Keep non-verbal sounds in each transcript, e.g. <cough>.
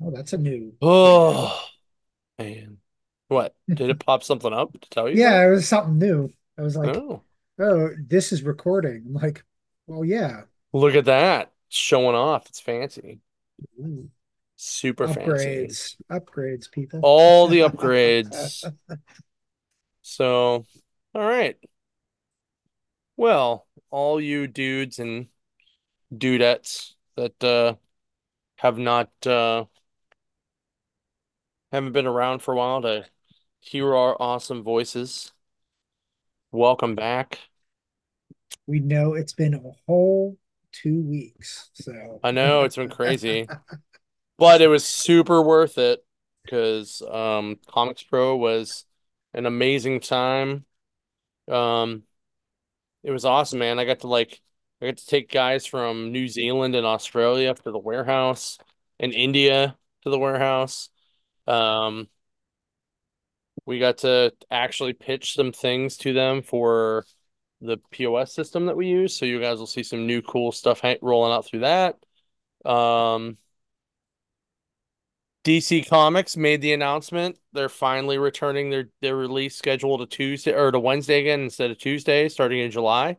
Oh, that's a new. Oh man. What? Did it pop something up to tell you Yeah, it was something new. I was like, Oh, oh, this is recording. I'm like, well, yeah. look at that. Showing off. It's fancy. Ooh, Super fancy. upgrades, upgrades, people. All the <laughs> upgrades. So, all right. Well, all you dudes and dudettes that uh have not uh haven't been around for a while to hear our awesome voices, welcome back. We know it's been a whole two weeks. So, I know it's been crazy, <laughs> but it was super worth it because um Comics Pro was an amazing time. Um it was awesome, man. I got to like I got to take guys from New Zealand and Australia to the warehouse and India to the warehouse. Um we got to actually pitch some things to them for the POS system that we use. So you guys will see some new cool stuff rolling out through that. Um, DC Comics made the announcement they're finally returning their their release schedule to Tuesday or to Wednesday again instead of Tuesday, starting in July.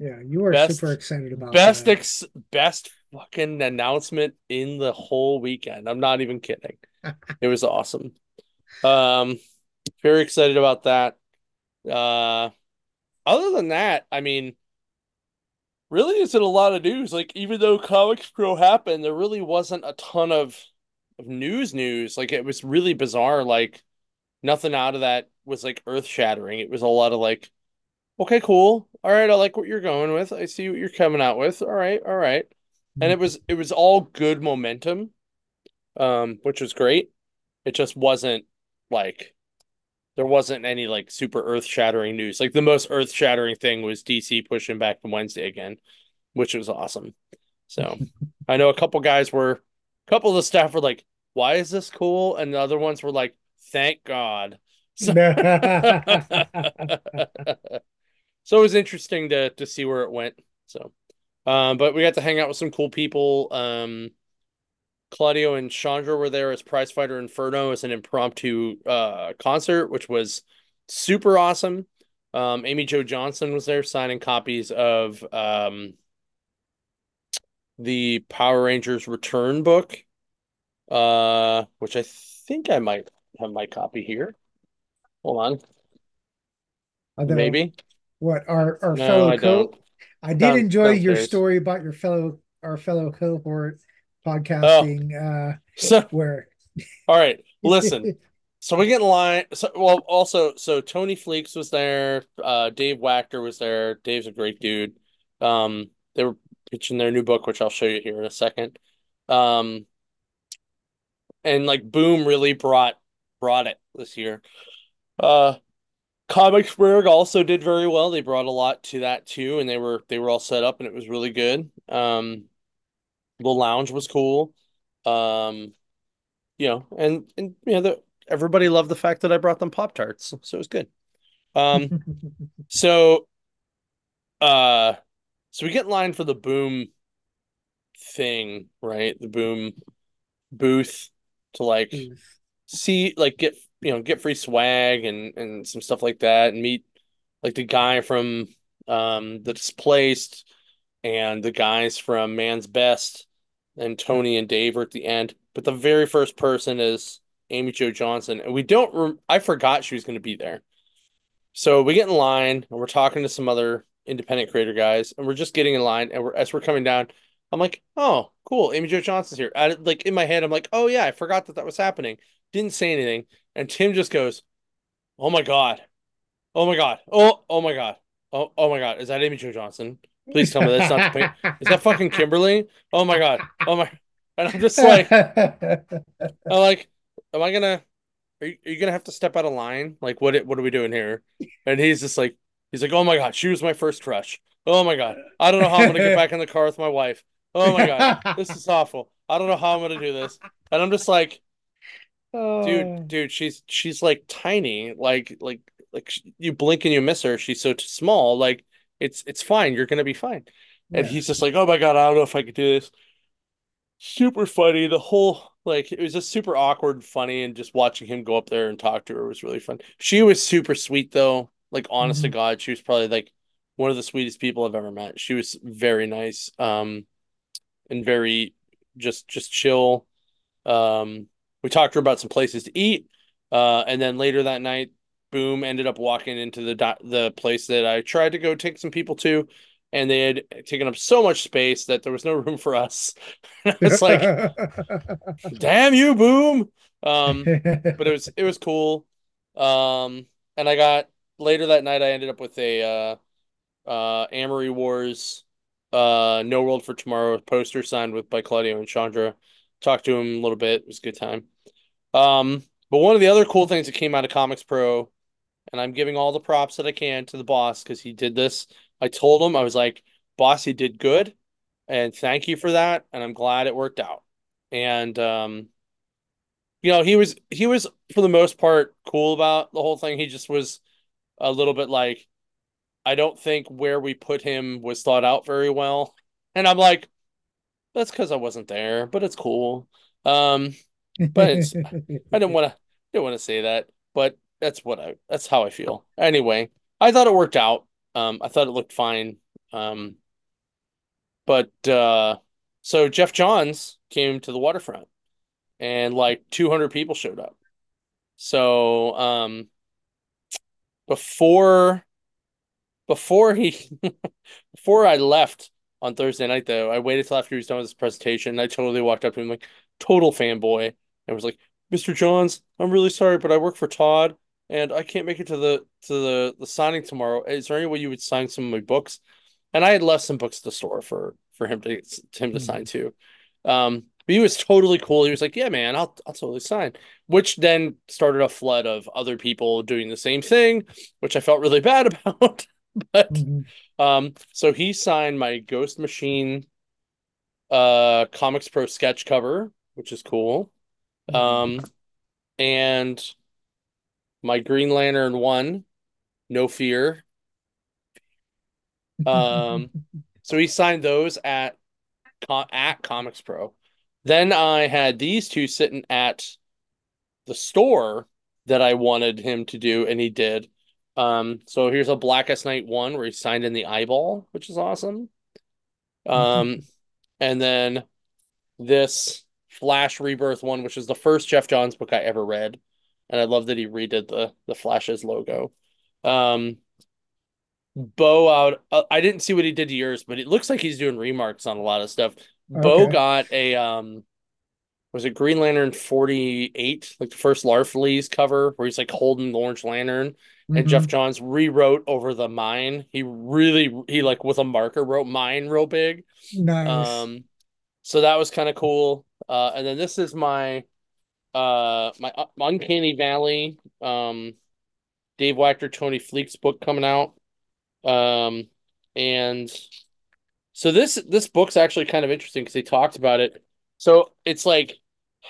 yeah, you were super excited about best that. ex best fucking announcement in the whole weekend. I'm not even kidding. It was awesome. Um, very excited about that. Uh, other than that, I mean, really isn't a lot of news. Like even though Comics Pro happened, there really wasn't a ton of of news news. Like it was really bizarre. Like nothing out of that was like earth shattering. It was a lot of like, okay, cool. All right, I like what you're going with. I see what you're coming out with. All right, all right. And it was it was all good momentum, um, which was great. It just wasn't like there wasn't any like super earth shattering news. Like the most earth shattering thing was DC pushing back to Wednesday again, which was awesome. So <laughs> I know a couple guys were, a couple of the staff were like, "Why is this cool?" And the other ones were like, "Thank God." So, <laughs> <laughs> so it was interesting to to see where it went. So, um, but we got to hang out with some cool people. Um, Claudio and Chondra were there as Prizefighter Inferno as an impromptu uh, concert, which was super awesome. Um, Amy Jo Johnson was there signing copies of um, the Power Rangers Return book, uh, which I think I might have my copy here. Hold on, maybe. what our our No, fellow I co, I did enjoy your story about your fellow our fellow cohort Oh, podcasting, uh, so where <laughs> all right. Listen, <laughs> So we get in line. So, well, also, so Tony Fleecs was there. Uh, Dave Wachter was there. Dave's a great dude. Um, they were pitching their new book, which I'll show you here in a second. Um, and like Boom really brought brought it this year. Uh, Comicsburg also did very well. They brought a lot to that too, and they were they were all set up, and it was really good. Um, the lounge was cool. Um, you know, and and you know, the, everybody loved the fact that I brought them Pop Tarts, so it was good. Um, <laughs> So, uh, so we get in line for the boom thing, right? The boom booth to like see, like get you know get free swag and and some stuff like that, and meet like the guy from um the Displaced and the guys from Man's Best, and Tony and Dave are at the end. But the very first person is Amy Jo Johnson, and we don't. Rem I forgot she was going to be there. So we get in line and we're talking to some other independent creator guys, and we're just getting in line. And we're as we're coming down, I'm like, "Oh, cool, Amy Jo Johnson's here." I, like in my head, I'm like, "Oh yeah, I forgot that that was happening." Didn't say anything, and Tim just goes, "Oh my god, oh my god, oh oh my god, oh oh my god, is that Amy Jo Johnson? Please tell me that's not the paint. Is that fucking Kimberly? Oh my god, oh my." And I'm just like, <laughs> I'm like, am I gonna? Are you, are you gonna have to step out of line? Like, what what are we doing here? And he's just like, he's like, oh my God, she was my first crush. Oh my God, I don't know how I'm gonna get back in the car with my wife. Oh my God, this is awful. I don't know how I'm gonna do this. And I'm just like, dude, Oh, dude, she's she's like tiny, like like like you blink and you miss her. She's so small. Like it's it's fine. You're gonna be fine. And he's just like, oh my God, I don't know if I could do this. Super funny. The whole Like it was just super awkward, funny, and just watching him go up there and talk to her was really fun. She was super sweet though. Like honest to Mhm. God, she was probably like one of the sweetest people I've ever met. She was very nice, um, and very just just chill. Um, we talked to her about some places to eat. Uh, and then later that night, boom, ended up walking into the do- the place that I tried to go take some people to, and they had taken up so much space that there was no <laughs> room for us. <laughs> it's like, <laughs> "Damn you, boom!" Um, but it was it was cool. Um, and I got later that night, I ended up with a uh, uh, Amory Wars, uh, No World for Tomorrow poster signed with by Claudio and Chondra. Talked to him a little bit. It was a good time. Um, but one of the other cool things that came out of Comics Pro, and I'm giving all the props that I can to the boss because he did this. I told him I was like, "Boss, you did good, and thank you for that, and I'm glad it worked out." And um, you know, he was he was for the most part cool about the whole thing. He just was a little bit like, I don't think where we put him was thought out very well. And I'm like, that's because I wasn't there, but it's cool. Um, but it's I didn't want to didn't want to say that, but that's what I that's how I feel. Anyway, I thought it worked out. Um, I thought it looked fine. Um, but uh, so Geoff Johns came to the waterfront, and like 200 people showed up. So um, before before he <laughs> before I left on Thursday night though, I waited till after he was done with his presentation. I totally walked up to him like total fanboy and was like, "Mr. Johns, I'm really sorry, but I work for Todd and I can't make it to the to the the signing tomorrow. Is there any way you would sign some of my books?" And I had left some books at the store for for him to him to sign Mhm. too. Um, but he was totally cool. He was like, "Yeah, man, I'll I'll totally sign." Which then started a flood of other people doing the same thing, which I felt really <laughs> bad about. But Mhm. um, so he signed my Ghost Machine uh Comics Pro sketch cover, which is cool. Mhm. Um, and my Green Lantern one, No Fear. Um, <laughs> so he signed those at at Comics Pro. Then I had these two sitting at the store that I wanted him to do, and he did. Um, so here's a Blackest Night one where he signed in the eyeball, which is awesome. Um, <laughs> and then this Flash Rebirth one, which is the first Geoff Johns book I ever read, and I love that he redid the the Flash's logo. Um, Bo out. Uh, I didn't see what he did to yours, but it looks like he's doing remarks on a lot of stuff. Bo got a um, was it Green Lantern 48, like the first Larfleeze cover where he's like holding the orange lantern and Geoff Johns rewrote over the mine. He really he like with a marker wrote mine real big. Nice. Um so that was kind of cool. Uh and then this is my uh my uh, Uncanny Valley um Dave Wachter Tony Fleecs' book coming out. Um and so this this book's actually kind of interesting because they talked about it. So it's like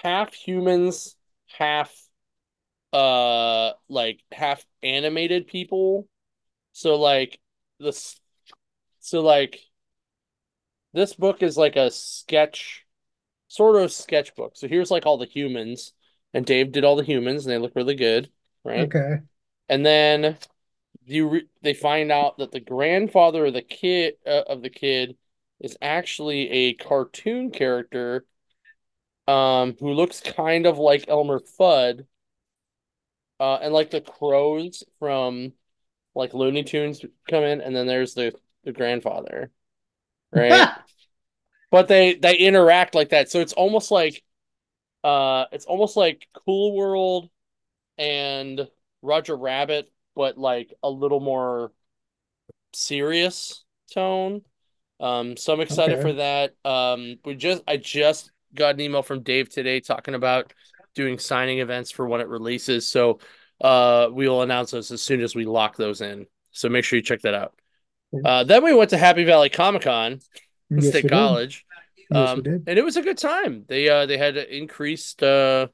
half humans, half uh like half animated people. So like this so like this book is like a sketch sort of sketchbook. So here's like all the humans and Dave did all the humans and they look really good, right? Okay. And then you re they find out that the grandfather of the kid uh, of the kid is actually a cartoon character um who looks kind of like Elmer Fudd uh and like the crows from like Looney Tunes come in and then there's the the grandfather right <laughs> but they they interact like that so it's almost like uh it's almost like Cool World and Roger Rabbit but like a little more serious tone Um, so I'm excited for that. Um, we just I just got an email from Dave today talking about doing signing events for when it releases. So uh we will announce those as soon as we lock those in. So make sure you check that out. Uh then we went to Happy Valley Comic Con Yes, State. College. Yes, Um, and it was a good time. They uh they had increased uh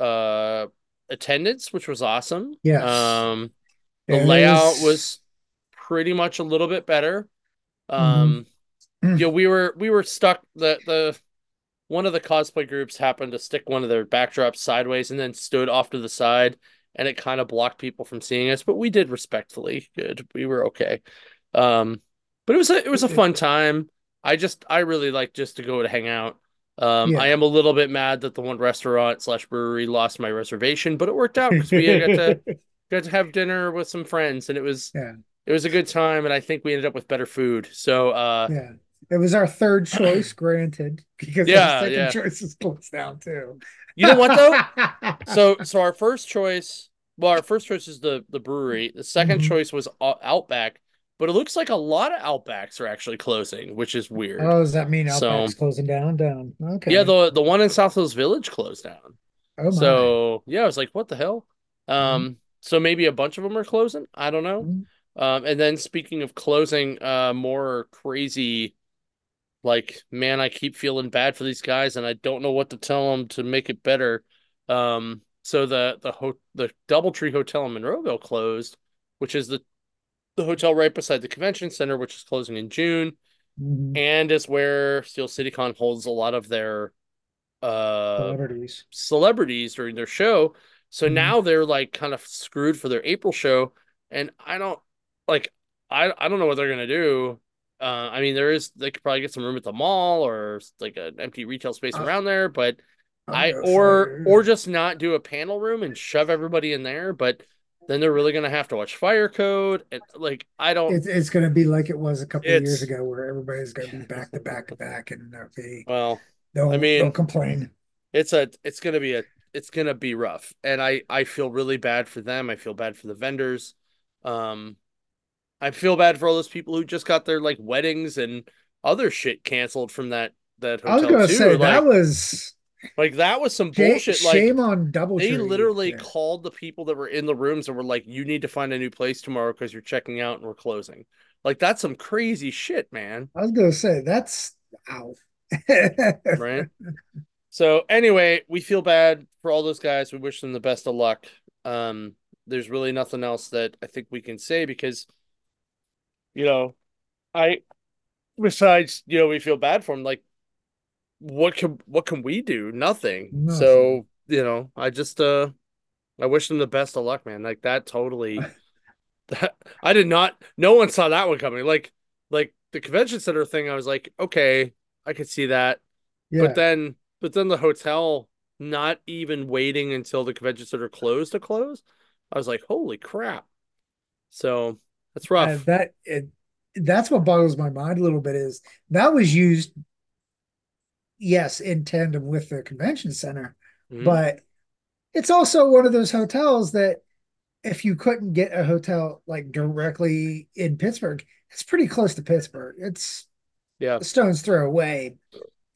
uh attendance, which was awesome. Yes. Um, the it layout was was pretty much a little bit better. Um, you know, we were we were stuck the the one of the cosplay groups happened to stick one of their backdrops sideways and then stood off to the side and it kind of blocked people from seeing us, but we did respectfully good. We were okay. Um, but it was a it was a fun time. I just I really like just to go to hang out. Um, Yeah. I am a little bit mad that the one restaurant slash brewery lost my reservation, but it worked out because we got to <laughs> got to have dinner with some friends, and it was Yeah. it was a good time, and I think we ended up with better food. So uh, Yeah. It was our third <clears throat> choice, granted, because Yeah, our second yeah. choice is closed down too. you know what though? <laughs> So so our first choice, well, our first choice is the the brewery. The 2nd Mhm. choice was Outback, but it looks like a lot of Outbacks are actually closing, which is weird. Oh, does that mean So- Outback's closing down? Down. Okay. Yeah, the the one in South Hills Village closed down. oh my. So yeah, I was like, what the hell? Um, so maybe a bunch of them are closing. I don't know. Mhm. Um, and then speaking of closing, uh, more crazy, like, man, I keep feeling bad for these guys, and I don't know what to tell them to make it better. Um, so the the ho the DoubleTree Hotel in Monroeville closed, which is the the hotel right beside the convention center, which is closing in June, Mhm. and is where Steel City Con holds a lot of their uh Celebrities. celebrities during their show. So Mhm. now they're like kind of screwed for their April show, and I don't like I I don't know what they're gonna do. Uh, I mean, there is they could probably get some room at the mall or like an empty retail space Uh, around there, but I'm I or say- or just not do a panel room and shove everybody in there. But then they're really gonna have to watch Fire Code and like I don't. it's it's going to be like it was a couple of years ago, where everybody's going to be back to back to back, and they'll be Well, they'll I mean- don't complain. it's a it's gonna be a it's gonna be rough and i i feel really bad for them i feel bad for the vendors um i feel bad for all those people who just got their like weddings and other shit canceled from that that I was hotel going to too say like that was like that was some shame, bullshit like shame on double. they literally Yeah. called the people that were in the rooms and were like you need to find a new place tomorrow because you're checking out and we're closing like that's some crazy shit man I was to say that's ow. <laughs> right? So anyway, we feel bad for all those guys. We wish them the best of luck. Um, there's really nothing else that I think we can say because, you know, I besides, you know, we feel bad for them. Like, what can what can we do? Nothing. Nothing. So, you know, I just uh I wish them the best of luck, man. Like that totally <laughs> that I did not no one saw that one coming. Like like the convention center thing, I was like, okay, I could see that. Yeah. But then, but then the hotel not even waiting until the convention center closed to close. I was like, holy crap! So that's rough. Uh, that it, that's what boggles my mind a little bit is that was used, yes, in tandem with the convention center, Mhm. but it's also one of those hotels that if you couldn't get a hotel like directly in Pittsburgh, it's pretty close to Pittsburgh. It's yeah. a stone's throw away,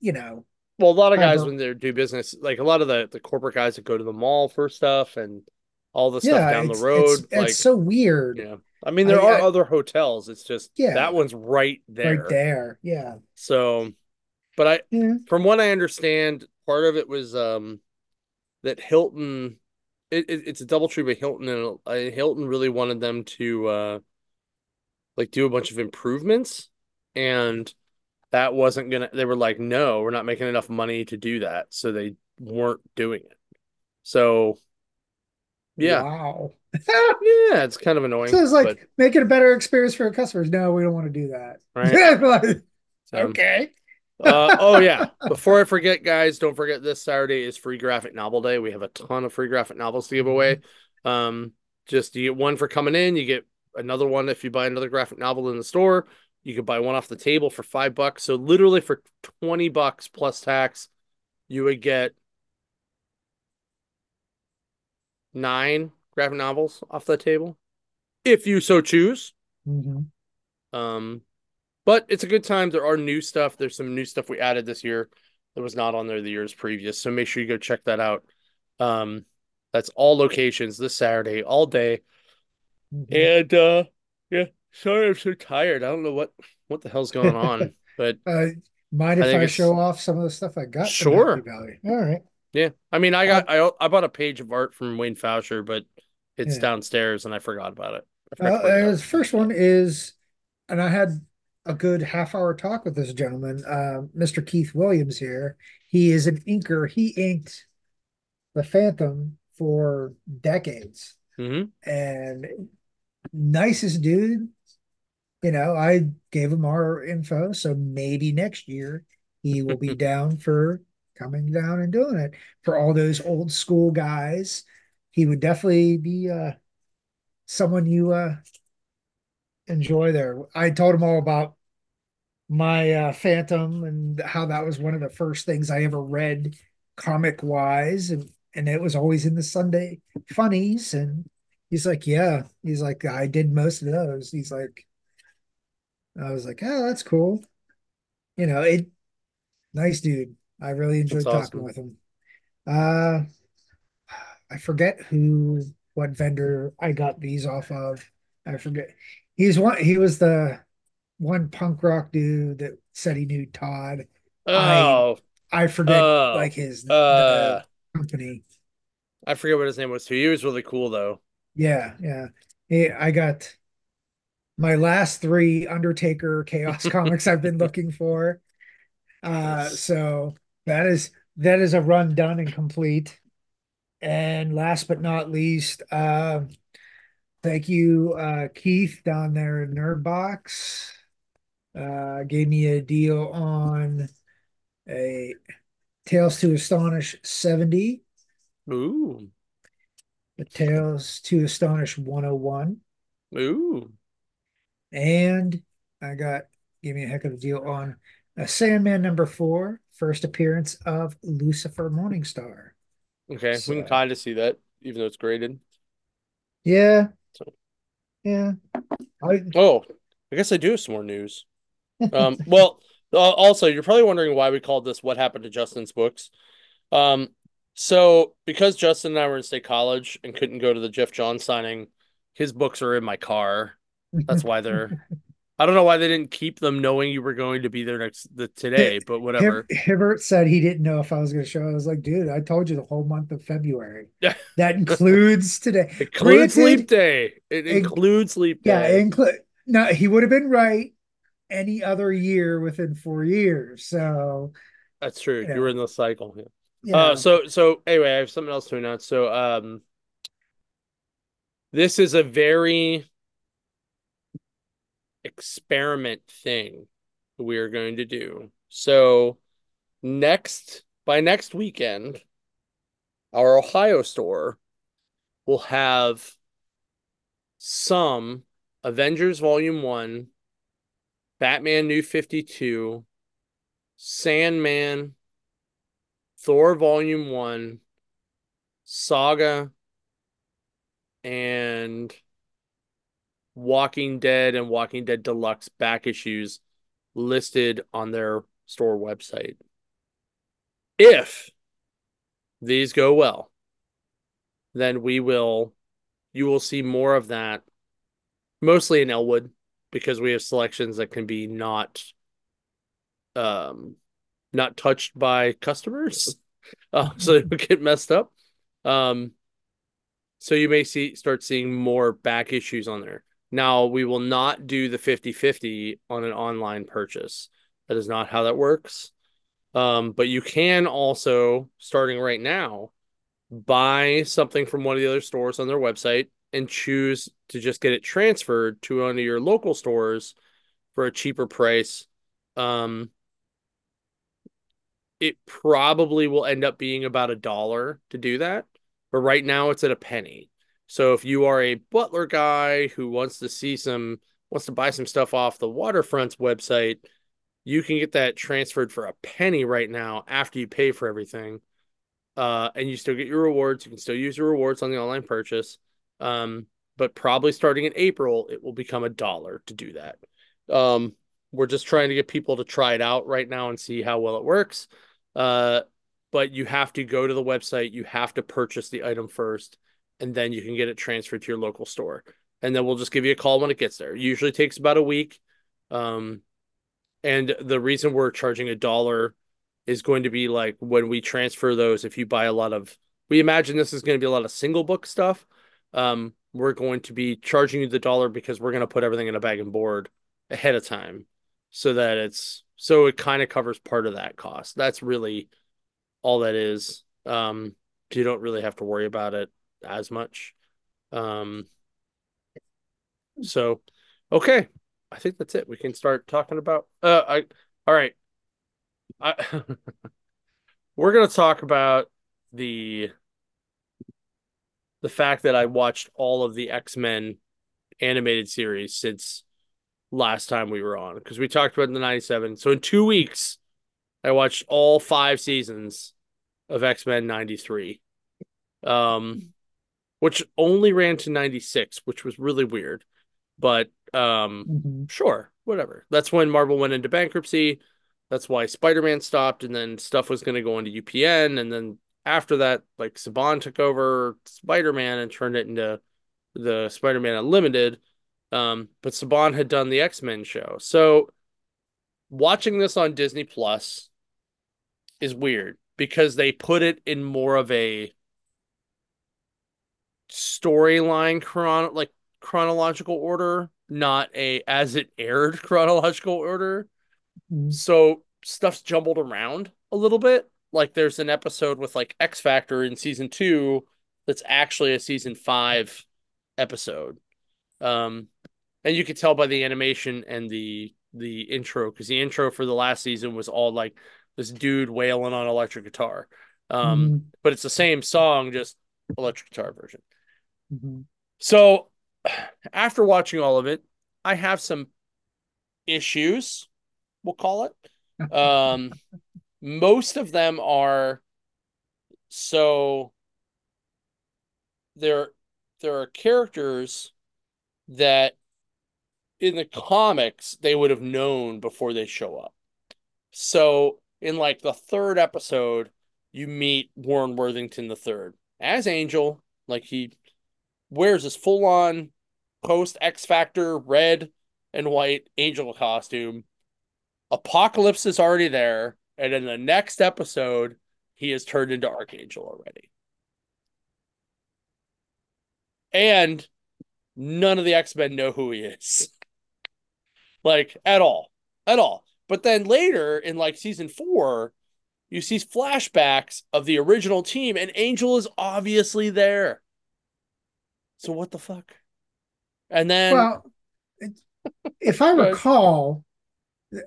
you know. Well, a lot of guys when they do business, like a lot of the the corporate guys that go to the mall for stuff and all the stuff Yeah, down the road, it's, like it's so weird yeah. I mean, there I- are I- other hotels. It's just Yeah. that one's right there. right there. Yeah. So, but I Yeah. from what I understand, part of it was um that Hilton it, it it's a double tree, but Hilton and uh, Hilton really wanted them to uh like do a bunch of improvements, and that wasn't gonna. They were like, no, we're not making enough money to do that, so they weren't doing it. So, yeah, Wow. <laughs> yeah, it's kind of annoying. So it's like but, make it a better experience for our customers. No, we don't want to do that. right. <laughs> Like, okay. Uh, oh yeah. Before I forget, guys, don't forget this Saturday is free graphic novel day. We have a ton of free graphic novels to give away. Um, just you get one for coming in, you get another one if you buy another graphic novel in the store. You could buy one off the table for five bucks. So literally for twenty bucks plus tax, you would get nine graphic novels off the table, if you so choose. Mhm. Um, but it's a good time. There are new stuff. There's some new stuff we added this year that was not on there the years previous. So make sure you go check that out. Um, that's all locations this Saturday, all day. Mhm. And uh yeah, sorry I'm so tired. I don't know what what the hell's going on. <laughs> But Uh, mind if think I show off some of the stuff I got? Sure. Valley? All right. yeah, I mean I got I I bought a page of art from Wayne Faucher, but it's Yeah. downstairs and I forgot about it. I forgot Uh, to bring it uh, up. the first one is, and I had a good half hour talk with this gentleman, uh, Mr. Keith Williams here. He is an inker. He inked the Phantom for decades. Mm-hmm. And nicest dude. You know, I gave him our info, so maybe next year he will be <laughs> down for coming down and doing it. For all those old school guys, he would definitely be uh someone you uh enjoy there. I told him all about my uh, Phantom and how that was one of the first things I ever read comic wise, and and it was always in the Sunday funnies. And he's like, yeah, he's like, I did most of those. He's like, I was like, oh, that's cool. You know, it nice dude. I really enjoyed That's talking awesome. with him. Uh, I forget who, what vendor I got these off of. I forget. He's one. He was the one punk rock dude that said he knew Todd. I Oh, I forget like oh, his uh, company. I forget what his name was too. He was really cool though. Yeah, yeah. He, I got my last three Undertaker Chaos <laughs> comics I've been looking for. Uh, Nice. so that is that is a run done and complete. And last but not least, uh, thank you, uh, Keith down there in Nerdbox. Uh, gave me a deal on a Tales to Astonish 70, Ooh, the Tales to Astonish 101, ooh. and I got gave me a heck of a deal on a Sandman number four, first appearance of Lucifer Morningstar. Okay, we can So kind of see that, even though it's graded. yeah, So, yeah. I oh, I guess I do have some more news. Um, well, also, you're probably wondering why we called this "What Happened to Justin's Books." Um, so because Justin and I were in state college and couldn't go to the Geoff John signing, his books are in my car. That's why they're. I don't know why they didn't keep them knowing you were going to be there next the today, but whatever. Hibbert said he didn't know if I was going to show. I was like, dude, I told you the whole month of February. That includes today. It <laughs> includes leap day. It it, includes leap day. yeah, include. No, he would have been right any other year within four years. So, That's true. you You were in the cycle. Yeah. you Uh, so so anyway, I have something else to announce. So um, this is a very experiment thing we are going to do. So next by next weekend, our Ohio store will have some Avengers Volume 1, Batman New 52, Sandman, Thor Volume 1, Saga, and Walking Dead and Walking Dead Deluxe back issues listed on their store website. If these go well, then we will you will see more of that mostly in Ellwood because we have selections that can be not um not touched by customers. <laughs> Uh, so they don't <laughs> get messed up. Um so you may see start seeing more back issues on there. Now we will not do the 50-50 on an online purchase. That is not how that works. Um, but you can also, starting right now, buy something from one of the other stores on their website and choose to just get it transferred to one of your local stores for a cheaper price. Um, it probably will end up being about a dollar to do that, but right now it's at a penny. So if you are a Butler guy who wants to see some, wants to buy some stuff off the Waterfront's website, you can get that transferred for a penny right now after you pay for everything. Uh, and you still get your rewards. You can still use your rewards on the online purchase. Um, but probably starting in April, it will become a dollar to do that. Um, we're just trying to get people to try it out right now and see how well it works. Uh, but you have to go to the website, you have to purchase the item first, and then you can get it transferred to your local store. And then we'll just give you a call when it gets there. It usually takes about a week. Um, and the reason we're charging a dollar is going to be like when we transfer those, if you buy a lot of, we imagine this is going to be a lot of single book stuff. Um, we're going to be charging you the dollar because we're going to put everything in a bag and board ahead of time. so that it's so it kind of covers part of that cost. That's really all that is. Um, you don't really have to worry about it as much. Um, so okay, I think that's it. We can start talking about. Uh, I all right. I <laughs> we're gonna talk about the the fact that I watched all of the X Men animated series since last time we were on because we talked about the 97. So in two weeks, I watched all five seasons of X Men 93, um, which only ran to 96, which was really weird. But um, mm-hmm. sure, whatever. That's when Marvel went into bankruptcy. That's why Spider Man stopped, and then stuff was going to go into UPN, and then after that, like Saban took over Spider Man and turned it into the Spider Man Unlimited. Um, but Saban had done the X Men show. So watching this on Disney Plus is weird because they put it in more of a storyline chron like chronological order, not a as it aired <laughs> chronological order. Mm-hmm. So stuff's jumbled around a little bit. Like there's an episode with like X Factor in season two that's actually a season five episode. Um, and you could tell by the animation and the the intro because the intro for the last season was all like this dude wailing on electric guitar. Um, mm-hmm. but it's the same song, just electric guitar version. Mm-hmm. So <sighs> after watching all of it, I have some issues, we'll call it. <laughs> Um, most of them are so there there are characters that in the comics they would have known before they show up. So in like the third episode, you meet Warren Worthington the third as Angel, like he wears his full on post X Factor red and white Angel costume. Apocalypse is already there, and in the next episode, he is turned into Archangel already. And none of the X Men know who he is. <laughs> like, at all. At all. But then later in like season four, you see flashbacks of the original team, and Angel is obviously there. So what the fuck? And then, well, if I <laughs> recall,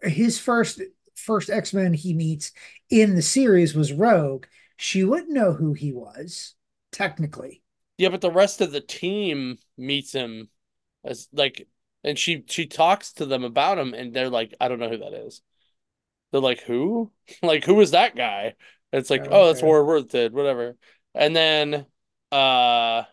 his first first X Men he meets in the series was Rogue. She wouldn't know who he was technically. Yeah, but the rest of the team meets him as like, and she she talks to them about him, and they're like, I don't know who that is. They're like, who? <laughs> like, who is that guy? And it's like, oh, okay. oh, that's Warren Worthington, whatever. And then, uh,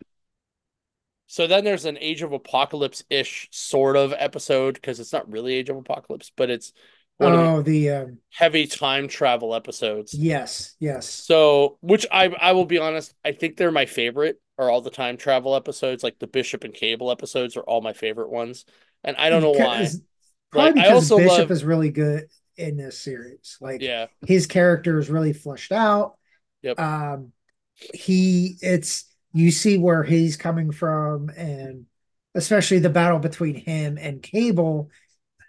so then there's an Age of Apocalypse ish sort of episode because it's not really Age of Apocalypse, but it's one oh, the, the um... heavy time travel episodes. Yes, yes. So, which I I will be honest, I think they're my favorite. Are all the time travel episodes like the Bishop and Cable episodes are all my favorite ones, and I don't know why. Probably like, because I also Bishop love... is really good in this series. Like, yeah, his character is really fleshed out. Yep. Um, he it's you see where he's coming from, and especially the battle between him and Cable.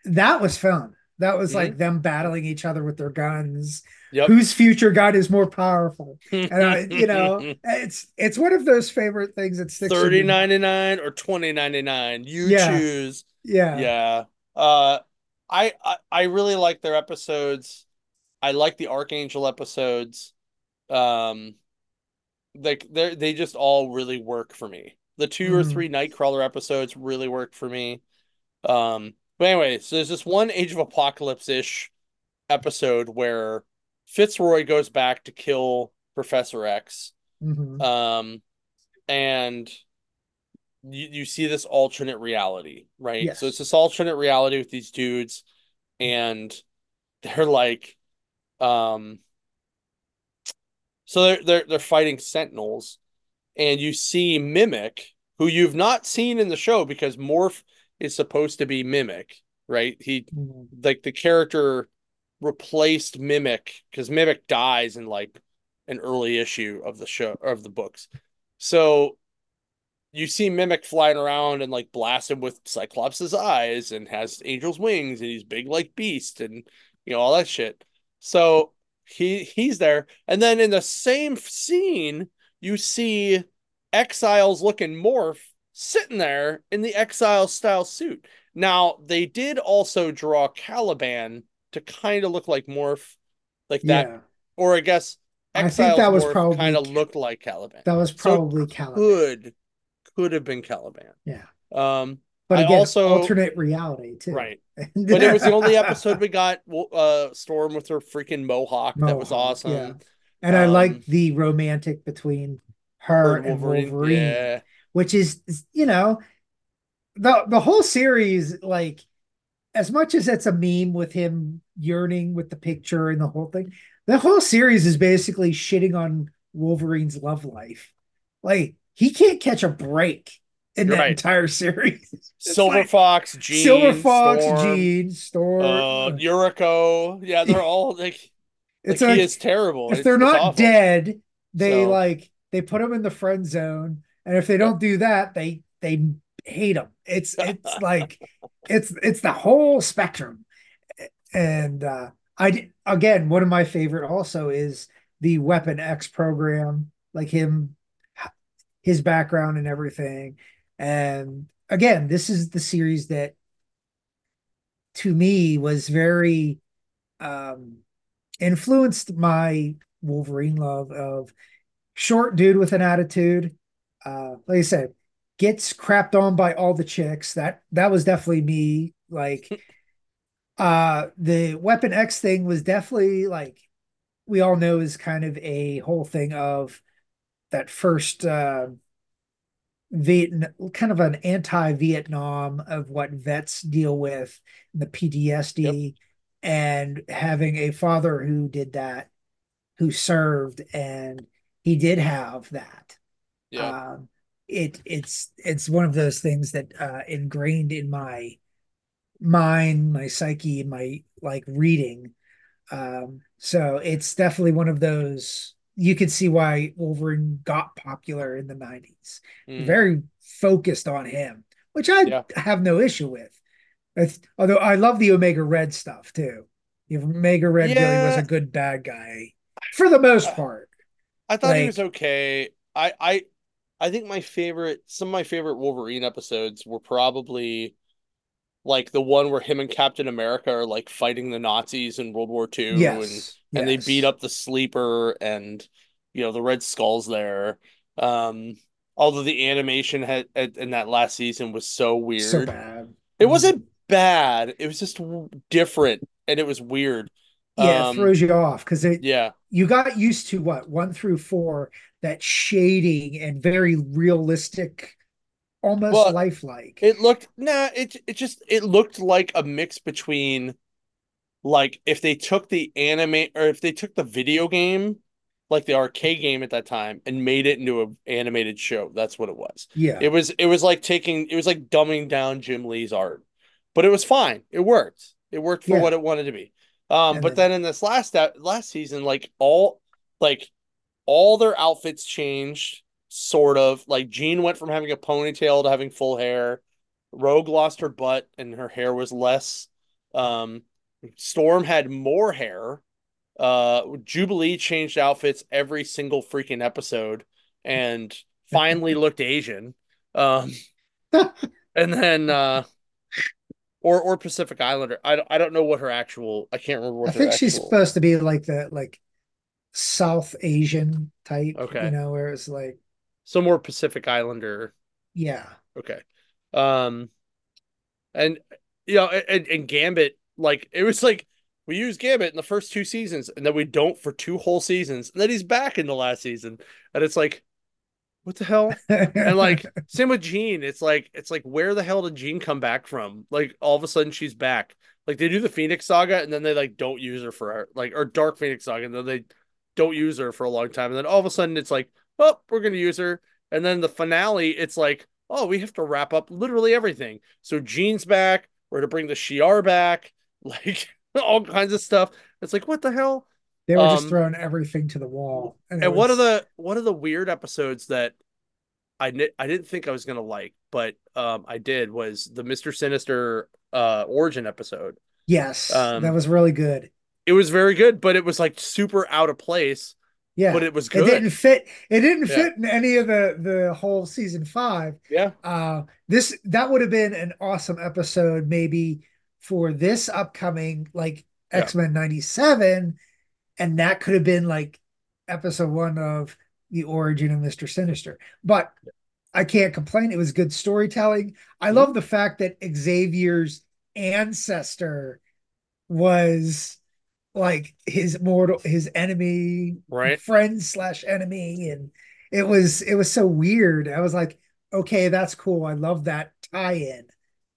That was fun that was mm-hmm. like them battling each other with their guns. Yep. Whose future gun is more powerful? And I, you know, <laughs> it's it's one of those favorite things that sticks. Thirty ninety nine or twenty ninety nine. You yeah. choose. Yeah. Yeah. Uh, I, I I really like their episodes. I like the Archangel episodes. Um, like they they just all really work for me. The 2 mm. or three Nightcrawler episodes really work for me. Um, but anyway, so there's this one Age of Apocalypse ish episode where Fitzroy goes back to kill Professor X. Mm-hmm. Um, and you, you see this alternate reality, right? Yes. So it's this alternate reality with these dudes, and they're like, um, so they're they're they're fighting Sentinels, and you see Mimic, who you've not seen in the show because Morph is supposed to be Mimic, right? He mm-hmm. like the character replaced Mimic because Mimic dies in like an early issue of the show of the books. So you see Mimic flying around and like blasted with Cyclops' eyes and has Angel's wings and he's big like Beast and you know all that shit. So he he's there, and then in the same scene you see Exiles looking morph sitting there in the Exile style suit. Now they did also draw Caliban to kind of look like morph, like that, Yeah. or I guess I think that was probably kind of looked like Caliban. That was So probably Caliban. could could have been Caliban. Yeah. Um, But I again, also- alternate reality too. right. <laughs> But it was the only episode we got uh Storm with her freaking mohawk. that was awesome. yeah. And I Um, like the romantic between her and Wolverine, Yeah. Which is, you know, the the whole series, like, as much as it's a meme with him yearning with the picture and the whole thing, the whole series is basically shitting on Wolverine's love life. Like, he can't catch a break in You're that right. entire series. <laughs> It's Silver like Fox, Jean, Silver Fox, Storm, Jean, Storm. uh, Yuriko. Yeah, they're <laughs> all like, it's like like he is terrible. if It's- they're not awful. dead, they So- like they put them in the friend zone, and if they don't do that, they they hate them. It's it's <laughs> like it's it's the whole spectrum, and uh, I again one of my favorite also is the Weapon X program, like him, his background and everything, and again this is the series that to me was very um influenced my Wolverine love of short dude with an attitude. Uh, like I said, gets crapped on by all the chicks. That that was definitely me. Like, <laughs> uh, the Weapon X thing was definitely like we all know is kind of a whole thing of that first uh, Vietnam, kind of an anti-Vietnam of what vets deal with, the PTSD, and having a father who did that, who served, and he did have that. Yeah. Um, it it's it's one of those things that uh, ingrained in my mind, my psyche, my like reading. Um, so it's definitely one of those. You could see why Wolverine got popular in the '90s. Mm. Very focused on him, which I Yeah. have no issue with. Although I love the Omega Red stuff too. The Omega Red really was a good bad guy for the most part. I thought he was okay. I I I think my favorite some of my favorite Wolverine episodes were probably like the one where him and Captain America are like fighting the Nazis in World War II and Yes, and they beat up the sleeper and you know the Red Skull's there. Um although the animation had in that last season was so weird. so bad. It wasn't bad. It was just w- different and it was weird. Yeah, Um, it throws you off because it Yeah. you got used to what one through four that shading and very realistic, almost Well, lifelike. It looked nah, it it just it looked like a mix between like if they took the anime or if they took the video game, like the arcade game at that time, and made it into an animated show. That's what it was. yeah, It was it was like taking it was like dumbing down Jim Lee's art. But it was fine. It worked. It worked for Yeah. what it wanted to be. Um, And but then- then in this last last season, like all like all their outfits changed, sort of. Like Jean went from having a ponytail to having full hair. Rogue lost her butt and her hair was less. Um, Storm had more hair. Uh, Jubilee changed outfits every single freaking episode and <laughs> finally looked Asian. Um, <laughs> and then uh, or or Pacific Islander. I don't, I don't know what her actual. I can't remember what I think she's supposed to be like the like South Asian type. Okay. you know, where it's like, some more Pacific Islander. yeah, Okay. Um, and you know, and, and Gambit, like it was like we use Gambit in the first two seasons, and then we don't for two whole seasons, and then he's back in the last season, and it's like, what the hell? And like <laughs> same with Jean, it's like it's like where the hell did Jean come back from? Like all of a sudden she's back. Like they do the Phoenix Saga, and then they like don't use her for like or Dark Phoenix Saga, and then they don't use her for a long time, and then all of a sudden it's like, oh, we're gonna use her, and then the finale, it's like, oh, we have to wrap up literally everything. So Jean's back. We're to bring the Shi'ar back, <laughs> like all kinds of stuff. It's like what the hell? they were just um, throwing everything to the wall. it And one of the one of the weird episodes that I didn't I didn't think I was gonna like, but um, I did was the Mister Sinister uh origin episode. Yes, that Um, was really good. It was very good, but it was like super out of place, Yeah, but it was good. It didn't fit it didn't Yeah, fit in any of the the whole season five. yeah, Uh this that would have been an awesome episode maybe for this upcoming like yeah. X-Men 97 and that could have been like episode one of the origin of Mr. Sinister. But I can't complain. It was good storytelling. I Mhm. love the fact that Xavier's ancestor was like his mortal his enemy Right, friend slash enemy and it was it was so weird. I was like okay that's cool. I love that tie-in.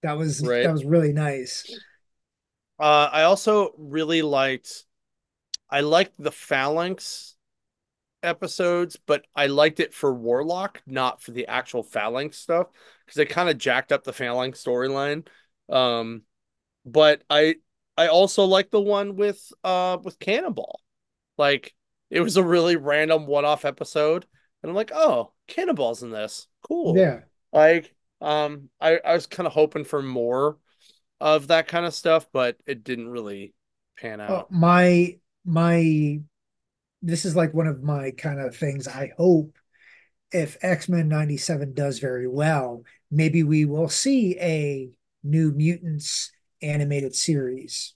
That was that was really nice. Uh, I also really liked I liked the Phalanx episodes, but I liked it for Warlock, not for the actual Phalanx stuff, because they kind of jacked up the Phalanx storyline. Um, but I I also like the one with uh with Cannonball. Like it was a really random one-off episode, and I'm like, oh, Cannonball's in this. Cool. yeah Like, um, I I was kind of hoping for more of that kind of stuff, but it didn't really pan out. my my this is like one of my kind of things i hope if x-men 97 does very well maybe we will see a new mutants animated series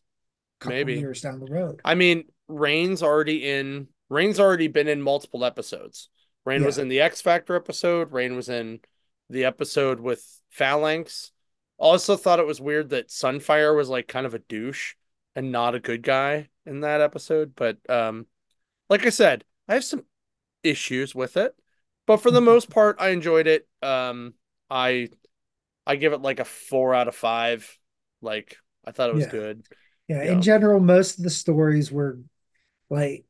a couple Maybe. years down the road I mean, Rahne's already in. Rahne's already been in multiple episodes. Rahne was in the X Factor episode. Rahne was in the episode with Phalanx. Also thought it was weird that Sunfire was like kind of a douche and not a good guy in that episode. But um, like I said, I have some issues with it, but for the most part, I enjoyed it. Um, I I give it like a four out of five. Like I thought it was yeah good. Yeah, in general, most of the stories were like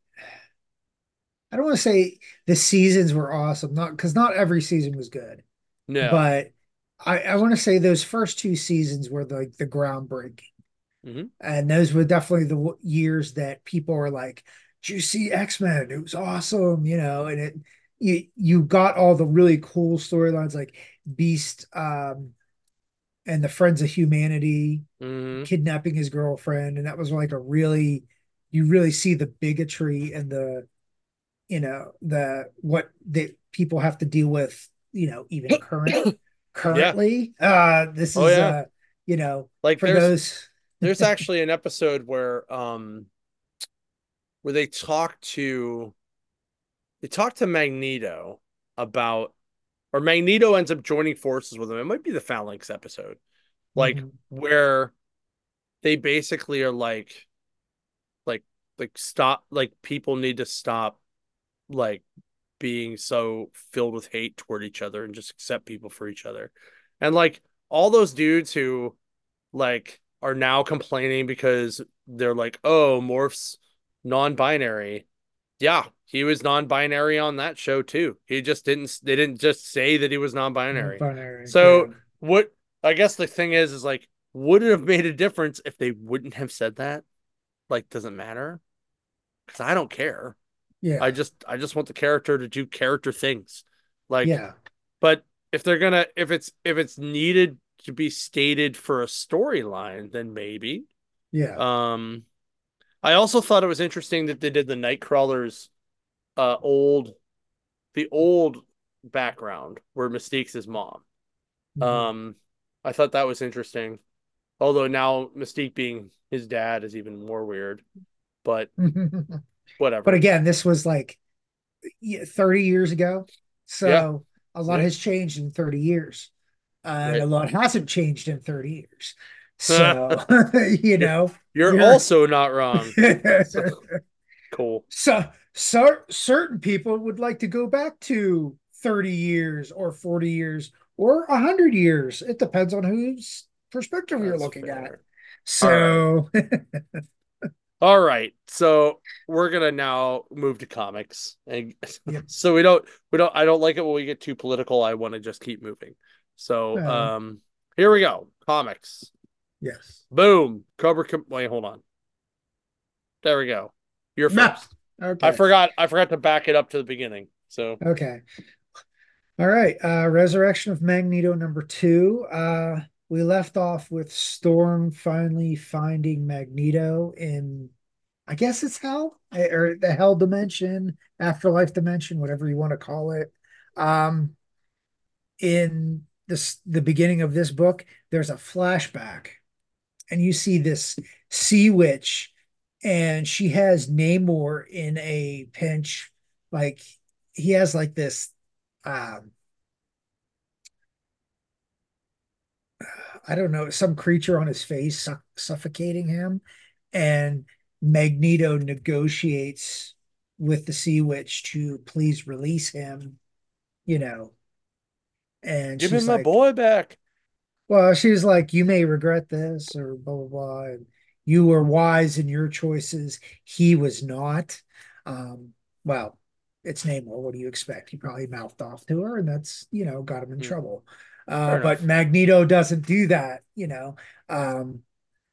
I don't want to say the seasons were awesome, not because not every season was good, no. but I, I want to say those first two seasons were like the groundbreaking, hmm and those were definitely the years that people were like, "Did you see X-Men? It was awesome," you know, and it you you got all the really cool storylines like Beast um and the Friends of Humanity hmm kidnapping his girlfriend, and that was like a really you really see the bigotry and the you know the what that people have to deal with you know even <coughs> current Yeah. currently uh this Oh is yeah. uh you know Like for there's those <laughs> there's <laughs> actually an episode where um where they talk to they talk to Magneto about or Magneto ends up joining forces with him. It might be the Phalanx episode. Like Mhm. where they basically are like like like stop like people need to stop like being so filled with hate toward each other and just accept people for each other. And like all those dudes who like are now complaining because they're like, "Oh, Morph's non-binary." Yeah, he was non-binary on that show too. He just didn't they didn't just say that he was non-binary. binary yeah So what I guess the thing is is like would it have made a difference if they wouldn't have said that? Like doesn't matter because I don't care. Yeah. I just I just want the character to do character things. Like, yeah but if they're gonna if it's if it's needed to be stated for a storyline, then maybe. yeah Um I also thought it was interesting that they did the Nightcrawler's uh old the old background where Mystique's his mom. Mhm. Um I thought that was interesting. Although now Mystique being his dad is even more weird, but <laughs> whatever. but again this was like 30 years ago Yeah, so a lot yeah, has changed in 30 years and a lot hasn't changed in 30 years so <laughs> you know You're you're also not wrong. So <laughs> cool. so, so certain people would like to go back to 30 years or 40 years or 100 years. It depends on whose perspective you're looking at. fair. All right. So, <laughs> All right. So we're gonna now move to comics. And yep. so we don't we don't I don't like it when we get too political. I want to just keep moving. So Uh, um here we go. Comics. Yes. Boom. Cobra Com- wait, hold on. There we go. You're No. first. I forgot I forgot to back it up to the beginning. So Okay. All right, uh, Resurrection of Magneto number two. Uh, we left off with Storm finally finding Magneto in, I guess it's hell eh, or the hell dimension, afterlife dimension, whatever you want to call it. Um, in this the beginning of this book, there's a flashback, and you see this sea witch, and she has Namor in a pinch, like he has like this um I don't know, some creature on his face su suffocating him. And Magneto negotiates with the Sea Witch to please release him, you know. And Give me she's my like, boy back. Well, she was like, you may regret this, or blah, blah, blah. And you were wise in your choices. He was not. Um, well, it's Namor. What do you expect? He probably mouthed off to her, and that's, you know, got him in Hmm, trouble. Uh, but. Magneto doesn't do that, you know. Um,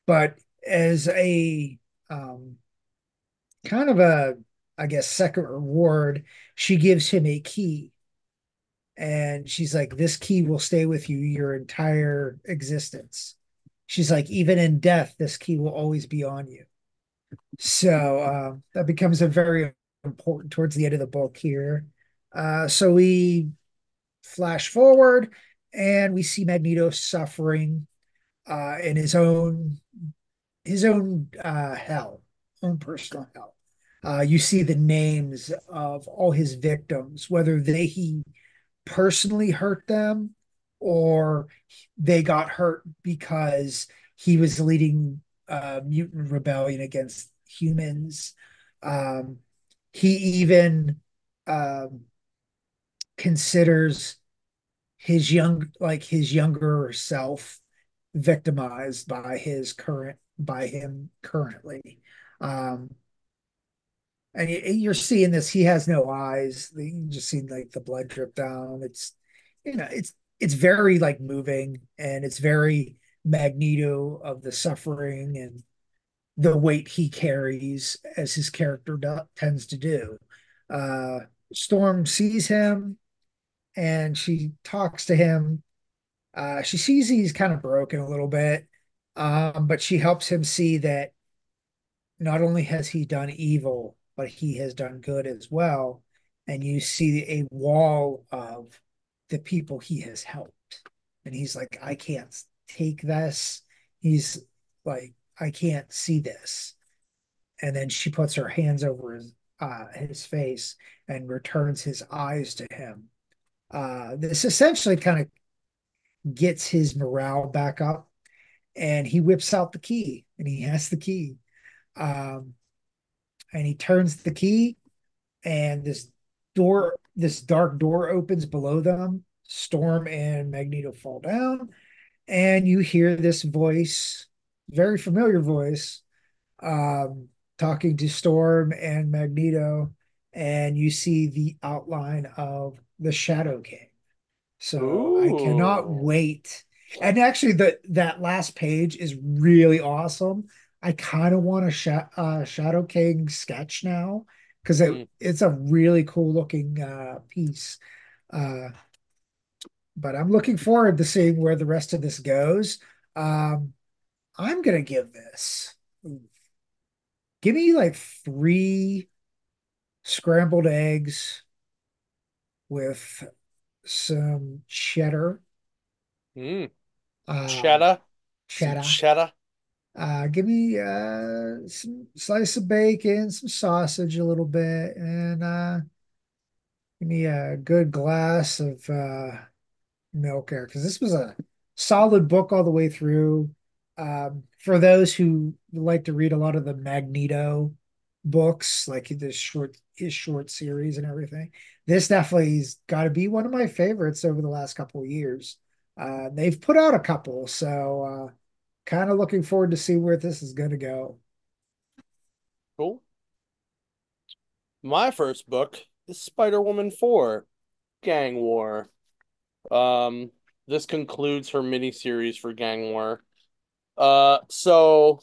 but as a um, kind of a, I guess, second reward, she gives him a key. And she's like, this key will stay with you your entire existence. She's like, even in death, this key will always be on you. So uh, that becomes a very important towards the end of the book here. Uh, so we flash forward and we see Magneto suffering uh, in his own his own uh, hell, own personal hell. Uh, you see the names of all his victims, whether they he personally hurt them or they got hurt because he was leading a mutant rebellion against humans. Um, he even um, considers his young, like his younger self, victimized by his current, by him currently. Um, and you're seeing this. He has no eyes. You just see like the blood drip down. It's, you know, it's it's very like moving, and it's very Magneto of the suffering and the weight he carries, as his character do, tends to do. Uh, Storm sees him, and she talks to him. Uh, she sees he's kind of broken a little bit, um, but she helps him see that not only has he done evil, but he has done good as well. And you see a wall of the people he has helped. And he's like, I can't take this. He's like, I can't see this. And then she puts her hands over his uh, his face and returns his eyes to him. Uh, this essentially kind of gets his morale back up, and he whips out the key, and he has the key. Um, and he turns the key and this door this dark door opens below them storm and magneto fall down and you hear this voice very familiar voice um, talking to storm and magneto and you see the outline of the shadow king so I cannot wait. And actually, the that last page is really awesome. I kind of want a uh, Shadow King sketch now because it, Hmm, it's a really cool looking uh, piece. Uh, but I'm looking forward to seeing where the rest of this goes. Um, I'm gonna give this. Give me like three scrambled eggs with some cheddar, hmm. uh, Cheddar. Some cheddar cheddar. Uh, give me uh, some slice of bacon, some sausage a little bit, and uh, give me a good glass of uh, milk there because this was a solid book all the way through. Um, for those who like to read a lot of the Magneto books, like this short his short series and everything, this definitely's got to be one of my favorites over the last couple of years. Uh, they've put out a couple, so uh, kind of looking forward to see where this is going to go. Cool. My first book is Spider-Woman 4, Gang War. Um, this concludes her mini series for Gang War. Uh, so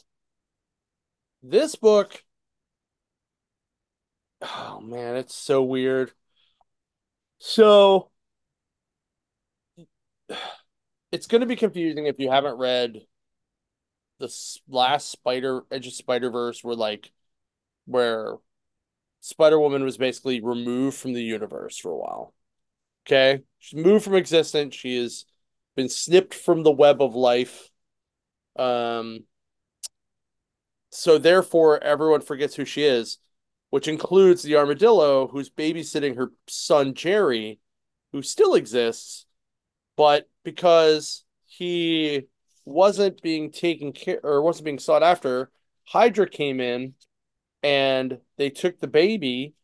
this book, oh man, it's so weird. So it's going to be confusing if you haven't read the last Spider Edge of Spider Verse, where like where Spider Woman was basically removed from the universe for a while. Okay, she's moved from existence. She has been snipped from the web of life. Um. So therefore, everyone forgets who she is, which includes the armadillo who's babysitting her son Jerry, who still exists, but because he wasn't being taken care or wasn't being sought after, Hydra came in and they took the baby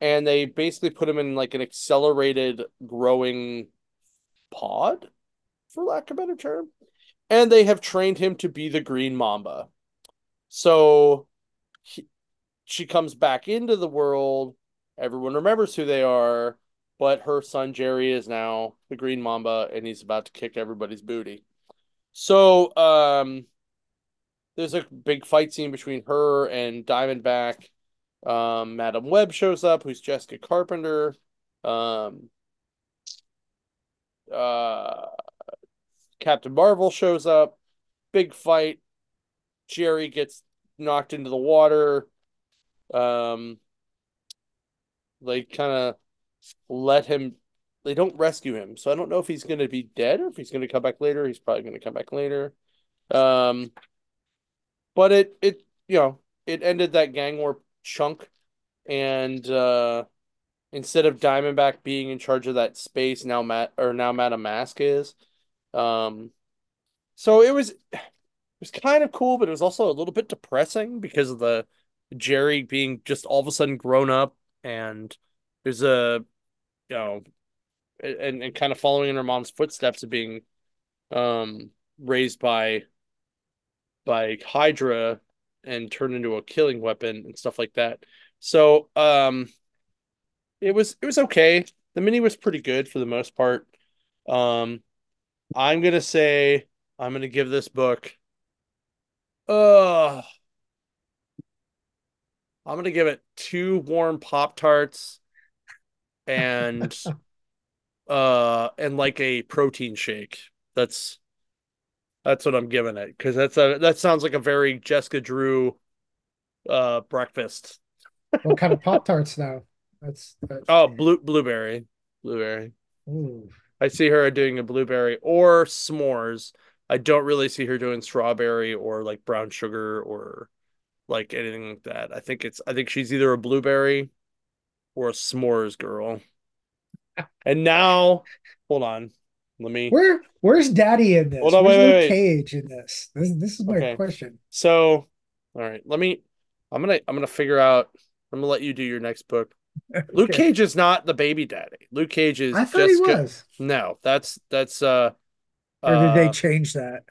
and they basically put him in like an accelerated growing pod, for lack of a better term. And they have trained him to be the Green Mamba. So he, she comes back into the world. Everyone remembers who they are, but her son Jerry is now the Green Mamba and he's about to kick everybody's booty. So, um, there's a big fight scene between her and Diamondback. Um, Madame Web shows up, who's Jessica Carpenter. Um, uh, Captain Marvel shows up. Big fight. Jerry gets knocked into the water. Um, they kind of let him. They don't rescue him, so I don't know if he's going to be dead or if he's going to come back later. He's probably going to come back later. Um, but it it you know it ended that gang war chunk, and uh, instead of Diamondback being in charge of that space, now Matt or now Madame Masque is. Um, so it was it was kind of cool, but it was also a little bit depressing because of the Jerry being just all of a sudden grown up and there's a you know and, and kind of following in her mom's footsteps of being um raised by by Hydra and turned into a killing weapon and stuff like that. So um it was it was okay. The mini was pretty good for the most part. Um I'm gonna say I'm gonna give this book uh I'm gonna give it two warm Pop Tarts and <laughs> uh and like a protein shake. That's that's what I'm giving it because that's a that sounds like a very Jessica Drew uh breakfast. what kind of <laughs> Pop Tarts now? That's, that's oh blue blueberry, blueberry. Ooh. I see her doing a blueberry or s'mores. I don't really see her doing strawberry or like brown sugar or like anything like that. I think it's I think she's either a blueberry or a s'mores girl. And now, hold on. Let me. Where Where's Daddy in this? Hold on, where's wait, wait, Cage in this? This, this is my okay. question. So, all right, let me. I'm gonna. I'm gonna figure out. I'm gonna let you do your next book. <laughs> okay. Luke Cage is not the baby daddy. Luke Cage is. I thought Jessica... he was. No, that's that's. uh Or did uh, they change that?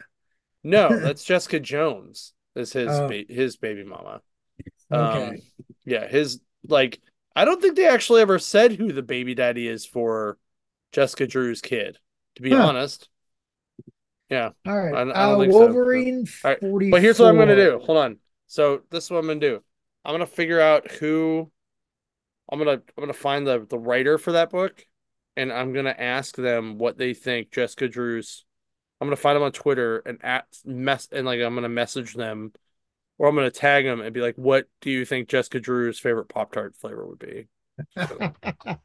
no, <laughs> that's Jessica Jones. Is his oh. ba- his baby mama. Okay. Um, yeah, his like. I don't think they actually ever said who the baby daddy is for Jessica Drew's kid to be huh. honest. Yeah. All right. I, I uh, Wolverine so. Right. But here's what I'm gonna do. Hold on. So this is what I'm gonna do. I'm gonna figure out who I'm gonna I'm gonna find the the writer for that book, and I'm gonna ask them what they think Jessica Drew's. I'm gonna find them on Twitter and at mess and like I'm gonna message them, or I'm gonna tag them and be like, "What do you think Jessica Drew's favorite Pop Tart flavor would be?" So, <laughs>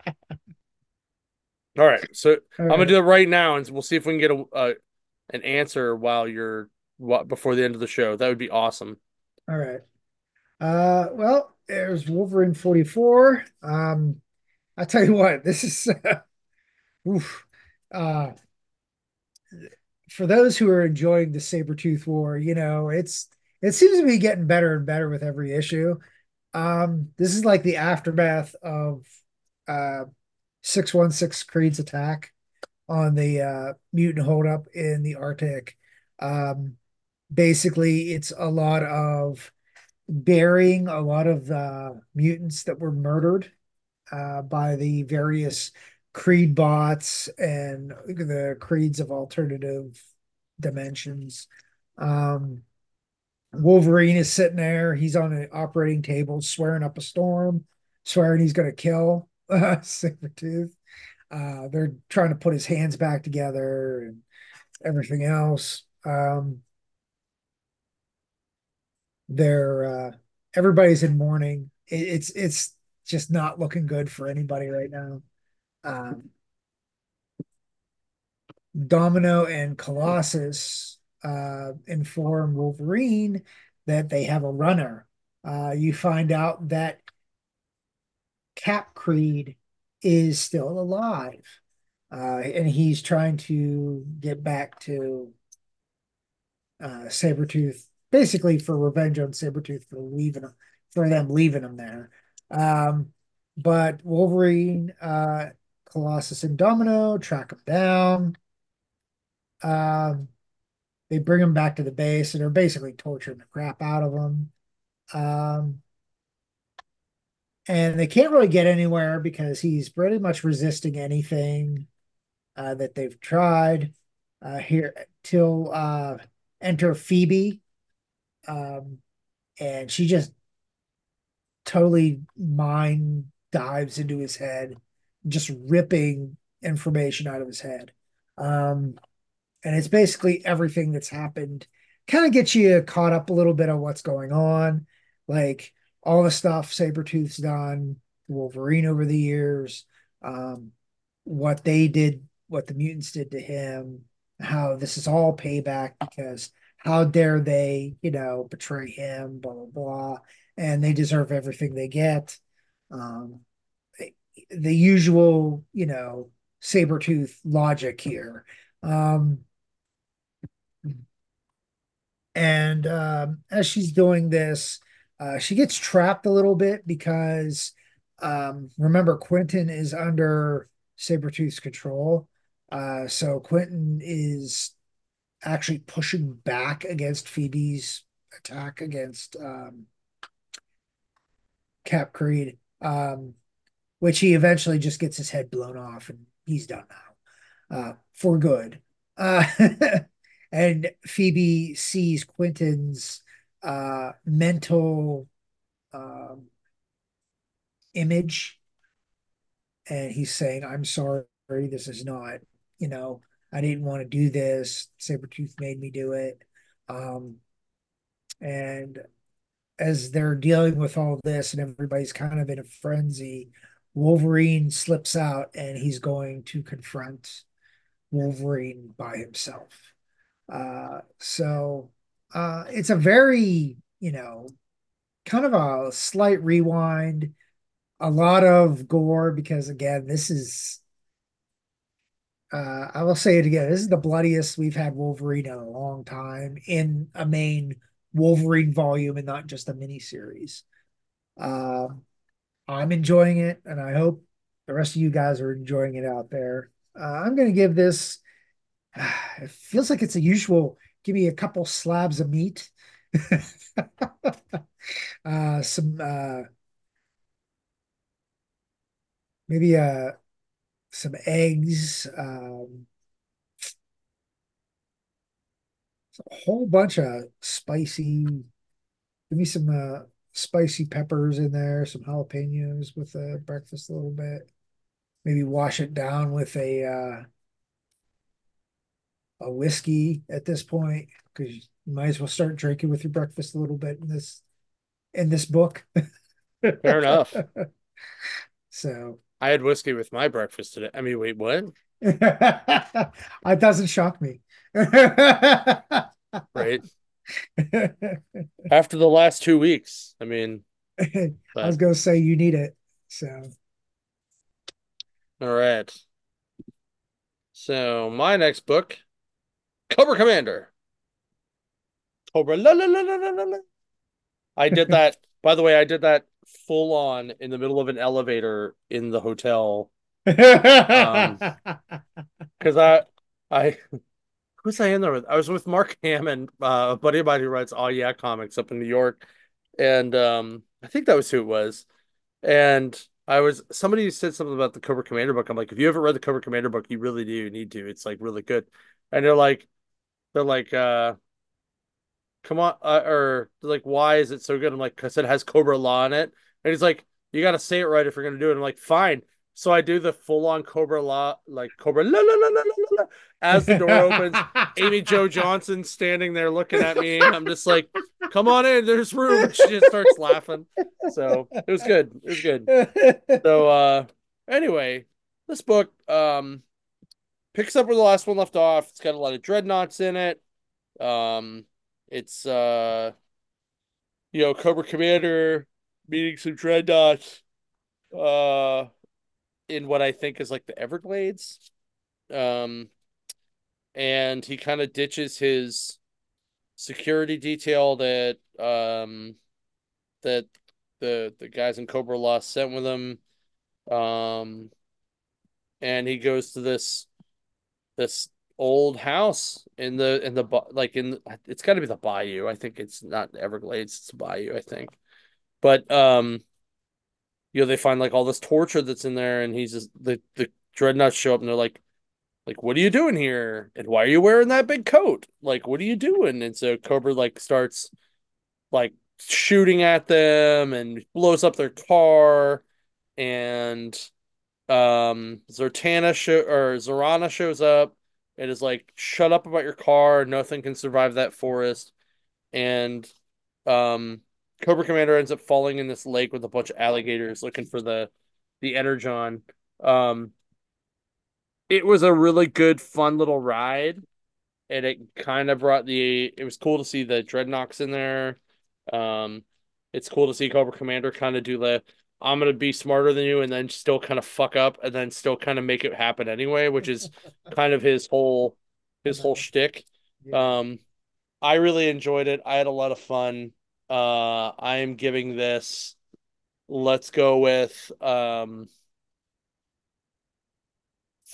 All right, so All I'm gonna do it right now, and we'll see if we can get a, a an answer while you're what before the end of the show. That would be awesome. All right. Uh, well, there's Wolverine 44. Um, I tell you what, this is uh, <laughs> oof. Uh, for those who are enjoying the Sabretooth war, you know, it's it seems to be getting better and better with every issue. Um, this is like the aftermath of uh 616 Creed's attack on the uh, mutant holdup in the Arctic. Um, basically, it's a lot of burying a lot of the mutants that were murdered uh, by the various Creed bots and the Creeds of alternative dimensions. Um, Wolverine is sitting there. He's on an operating table, swearing up a storm, swearing he's going to kill <laughs> Sabretooth. Uh, they're trying to put his hands back together, and everything else. Um, they're uh, everybody's in mourning. It, it's it's just not looking good for anybody right now. Um, Domino and Colossus uh, inform Wolverine that they have a runner. Uh, you find out that Cap Creed is still alive, uh, and he's trying to get back to uh, Sabretooth, basically for revenge on Sabretooth for leaving him, for them leaving him there. Um, but Wolverine, uh, Colossus, and Domino track him down. Um, they bring him back to the base and are basically torturing the crap out of him. Um, and they can't really get anywhere because he's pretty much resisting anything uh, that they've tried uh, here till uh, enter Phoebe, um, and she just totally mind dives into his head, just ripping information out of his head. Um, and it's basically everything that's happened. Kind of gets you caught up a little bit on what's going on, like all the stuff Sabretooth's done, Wolverine over the years, um, what they did, what the mutants did to him, how this is all payback because how dare they, you know, betray him, blah blah blah, and they deserve everything they get. Um, the usual, you know, Sabretooth logic here. Um, and um, as she's doing this, uh, she gets trapped a little bit because um, remember, Quentin is under Sabretooth's control. Uh, so Quentin is actually pushing back against Phoebe's attack against um, Cap Creed, um, which he eventually just gets his head blown off and he's done now uh, for good. Uh, <laughs> and Phoebe sees Quentin's uh, mental um, image, and he's saying, "I'm sorry, this is not, you know, I didn't want to do this. Sabretooth made me do it." Um, and as they're dealing with all this, and everybody's kind of in a frenzy, Wolverine slips out, and he's going to confront Wolverine by himself. Uh, so uh, it's a very, you know, kind of a slight rewind, a lot of gore because again, this is uh, I will say it again. This is the bloodiest we've had Wolverine in a long time in a main Wolverine volume and not just a mini series. Uh, I'm enjoying it, and I hope the rest of you guys are enjoying it out there. Uh, I'm going to give this <sighs> it feels like it's a usual give me a couple slabs of meat. <laughs> Uh some uh maybe uh some eggs um a whole bunch of spicy give me some uh spicy peppers in there some jalapenos with the breakfast a little bit. Maybe wash it down with a uh a whiskey at this point because you might as well start drinking with your breakfast a little bit in this in this book. Fair enough. <laughs> So I had whiskey with my breakfast today. I mean, wait, what? <laughs> it doesn't shock me. <laughs> right. After the last two weeks, I mean, I was going to say you need it. So, all right. So, my next book Cobra Commander. Cobra la la la la la la. I did <laughs> that. by the way, I did that full on in the middle of an elevator in the hotel. um, <laughs> because I, I, who's I in there with? I was with Mark Hammond, uh, a buddy of mine who writes Oh Yeah comics up in New York, and um, I think that was who it was. And I was somebody said something about the Cobra Commander book. I'm like, if you haven't read the Cobra Commander book, you really do need to. It's like really good. And they're like, they're like, uh, come on, uh, or like, why is it so good? I'm like, because it has Cobra-La in it. And he's like, you got to say it right if you're going to do it. I'm like, fine. So I do the full on Cobra-La, like Cobra la la la la la la. As the door opens, Amy Jo Johnson standing there looking at me. I'm just like, "Come on in, there's room." And she just starts laughing. So it was good. It was good. So uh, anyway, this book um picks up where the last one left off. It's got a lot of Dreadnoks in it. Um, it's uh, you know, Cobra Commander meeting some Dreadnoks. Uh in what I think is like the Everglades. Um, and he kind of ditches his security detail that um that the the guys in Cobra Lost sent with him. Um, and he goes to this this old house in the in the like in it's got to be the bayou. I think it's not Everglades, it's bayou, I think. But um you know, they find like all this torture that's in there, and he's just the the Dreadnoks show up and they're like, like, what are you doing here? And why are you wearing that big coat? Like, what are you doing? And so Cobra like starts like shooting at them and blows up their car, and um Zartana show or Zarana shows up. It is like, shut up about your car. Nothing can survive that forest. And um Cobra Commander ends up falling in this lake with a bunch of alligators looking for the the energon. Um, it was a really good, fun little ride, and it kind of brought the. It was cool to see the Dreadnoks in there. Um, it's cool to see Cobra Commander kind of do the I'm gonna be smarter than you, and then still kind of fuck up, and then still kind of make it happen anyway, which is <laughs> kind of his whole his whole shtick. Yeah. Um, I really enjoyed it. I had a lot of fun. Uh, I am giving this. Let's go with um,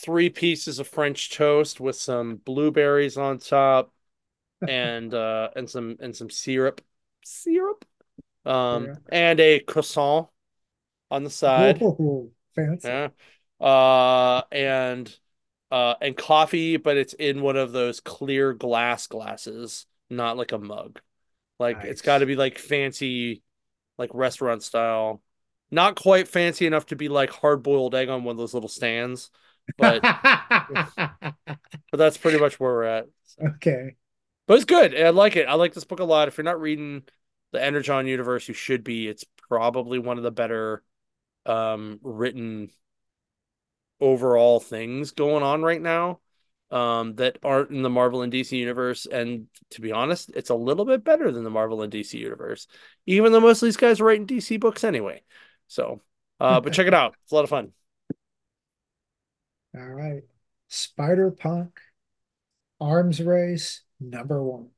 three pieces of French toast with some blueberries on top, and uh, and some and some syrup, syrup, um, yeah. and a croissant on the side. Ooh, fancy. Yeah. Uh, and uh, and coffee, but it's in one of those clear glass glasses, not like a mug. Like nice. it's got to be like fancy, like restaurant style. Not quite fancy enough to be like hard boiled egg on one of those little stands, but <laughs> but that's pretty much where we're at. So. Okay, but it's good. I like it. I like this book a lot. If you're not reading the Energon universe, you should be. It's probably one of the better um, written overall things going on right now um, that aren't in the Marvel and DC universe. And to be honest, it's a little bit better than the Marvel and DC universe, even though most of these guys are writing DC books anyway. So, uh, but check it out; it's a lot of fun. All right, Spider Punk, Arms Race number one.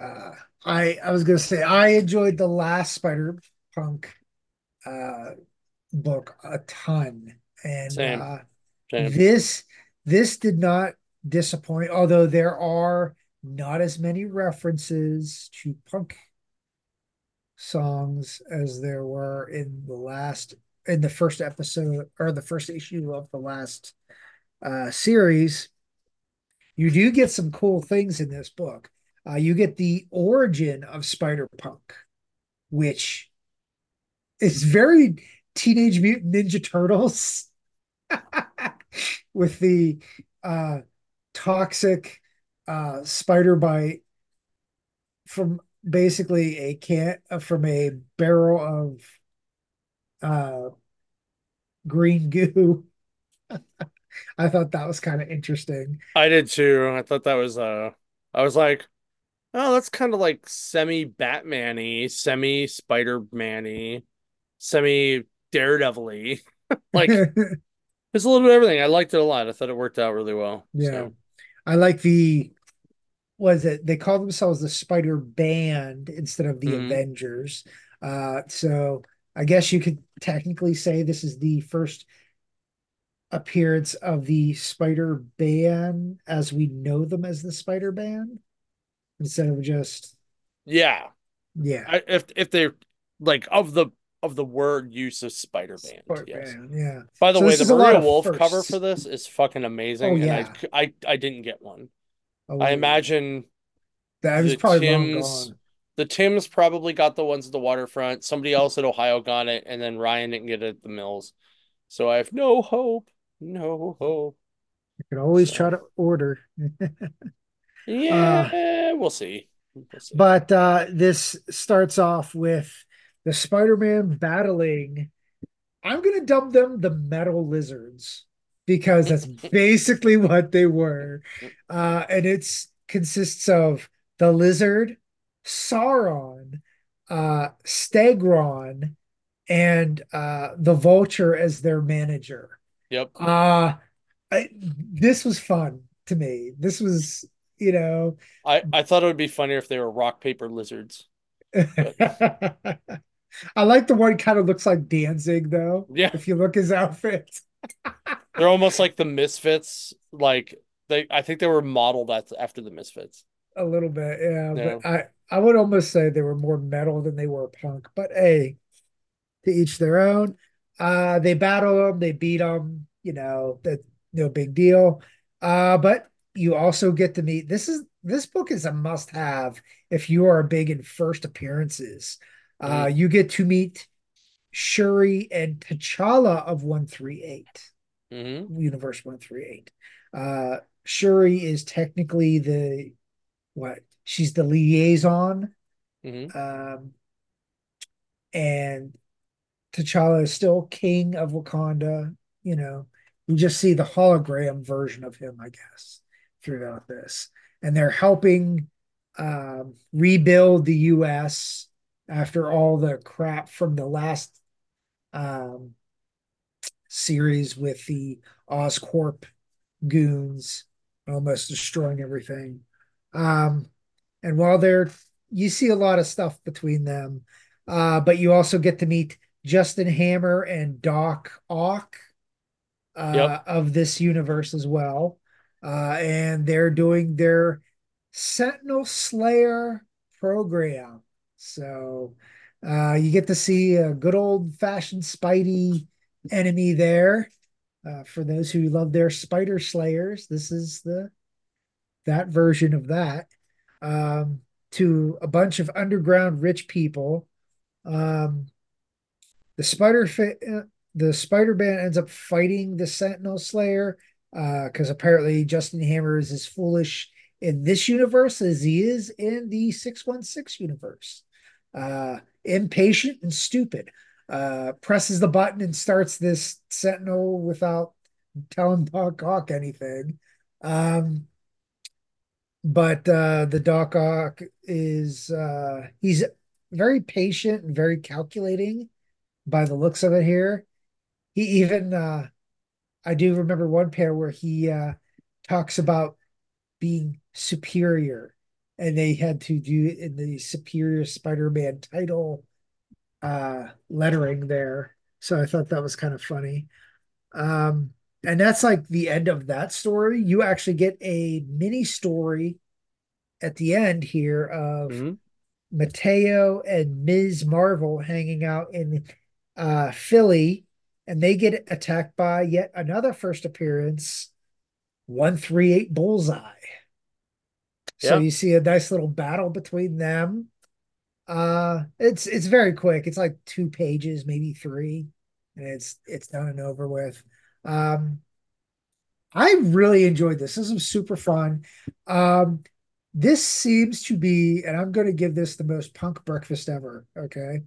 Uh, I I was gonna say I enjoyed the last Spider Punk uh, book a ton, and Same. Uh, Same. this this did not disappoint, although there are not as many references to punk songs as there were in the last in the first episode or the first issue of the last uh, series. You do get some cool things in this book. Uh, you get the origin of Spider Punk, which is very Teenage Mutant Ninja Turtles. <laughs> with the uh, toxic uh, spider bite from basically a can uh, from a barrel of uh, green goo. <laughs> I thought that was kind of interesting. I did too. I thought that was uh I was like, oh, that's kind of like semi Batman-y, semi Spider-Man-y, semi Daredevil-y. <laughs> like It's a little bit of everything. I liked it a lot. I thought it worked out really well. Yeah. So. I like the was it they call themselves the Spider Band instead of the mm-hmm. Avengers. Uh so I guess you could technically say this is the first appearance of the Spider Band as we know them as the Spider Band instead of just yeah yeah I, if if they're like of the of the word use of Spider Man. Yes. yeah. By the so way, the Maria Wolf firsts. cover for this is fucking amazing. Oh, yeah. And I, I I didn't get one. Oh, I imagine that was probably Tim's, The Tims probably got the ones at the waterfront. Somebody else at Ohio got it, and then Ryan didn't get it at the Mills. So I have no hope. No hope. You can always try to order. <laughs> Uh, yeah, we'll see. We'll see. but uh, this starts off with the Spider-Man battling. I'm gonna dub them the Metal Lizards because that's <laughs> basically what they were. Uh, and it's consists of the lizard, Sauron, uh, Stegron, and uh, the Vulture as their manager. Yep. Uh, I, this was fun to me. This was, you know, I I thought it would be funnier if they were rock paper lizards, <laughs> but I like the one kind of looks like Danzig though. yeah, If you look his outfit <laughs> they're almost like the Misfits. Like they, I think they were modeled after the Misfits. a little bit, yeah, Yeah. but I I would almost say they were more metal than they were punk. But hey, to each their own. Uh, they battle them, they beat them. You know, that's no big deal. Uh, but you also get to meet. This is this book is a must-have if you are big in first appearances. Uh, hmm you get to meet Shuri and T'Challa of 138, hmm Universe 138. Uh, Shuri is technically the what? She's the liaison. hmm Um, and T'Challa is still king of Wakanda. You know, you just see the hologram version of him, I guess, throughout this. And they're helping um, rebuild the US after all the crap from the last um, series with the Oscorp goons almost destroying everything. Um, and while they're, you see a lot of stuff between them, uh, but you also get to meet Justin Hammer and Doc Ock Yep. uh, of this universe as well. Uh, and they're doing their Sentinel Slayer program. So uh, you get to see a good old fashioned Spidey enemy there. Uh, for those who love their Spider Slayers, this is the that version of that. Um, to a bunch of underground rich people. Um, the Spider fa- the Spider Man ends up fighting the Sentinel Slayer because apparently Justin Hammer is as foolish in this universe as he is in the 616 universe. Uh, impatient and stupid. Uh, presses the button and starts this Sentinel without telling Doc Ock anything. Um, but uh, the Doc Ock is uh, he's very patient and very calculating by the looks of it here. He even uh, I do remember one pair where he uh, talks about being superior, and they had to do it in the Superior Spider-Man title uh, lettering there. So I thought that was kind of funny. Um, and that's like the end of that story. You actually get a mini story at the end here of hmm Mateo and Ms. Marvel hanging out in uh, Philly, and they get attacked by yet another first appearance, 138 Bullseye. So Yeah. you see a nice little battle between them. Uh, it's it's very quick. It's like two pages, maybe three, and it's it's done and over with. Um, I really enjoyed this. This was super fun. Um, this seems to be, and I'm going to give this the most punk breakfast ever. Okay.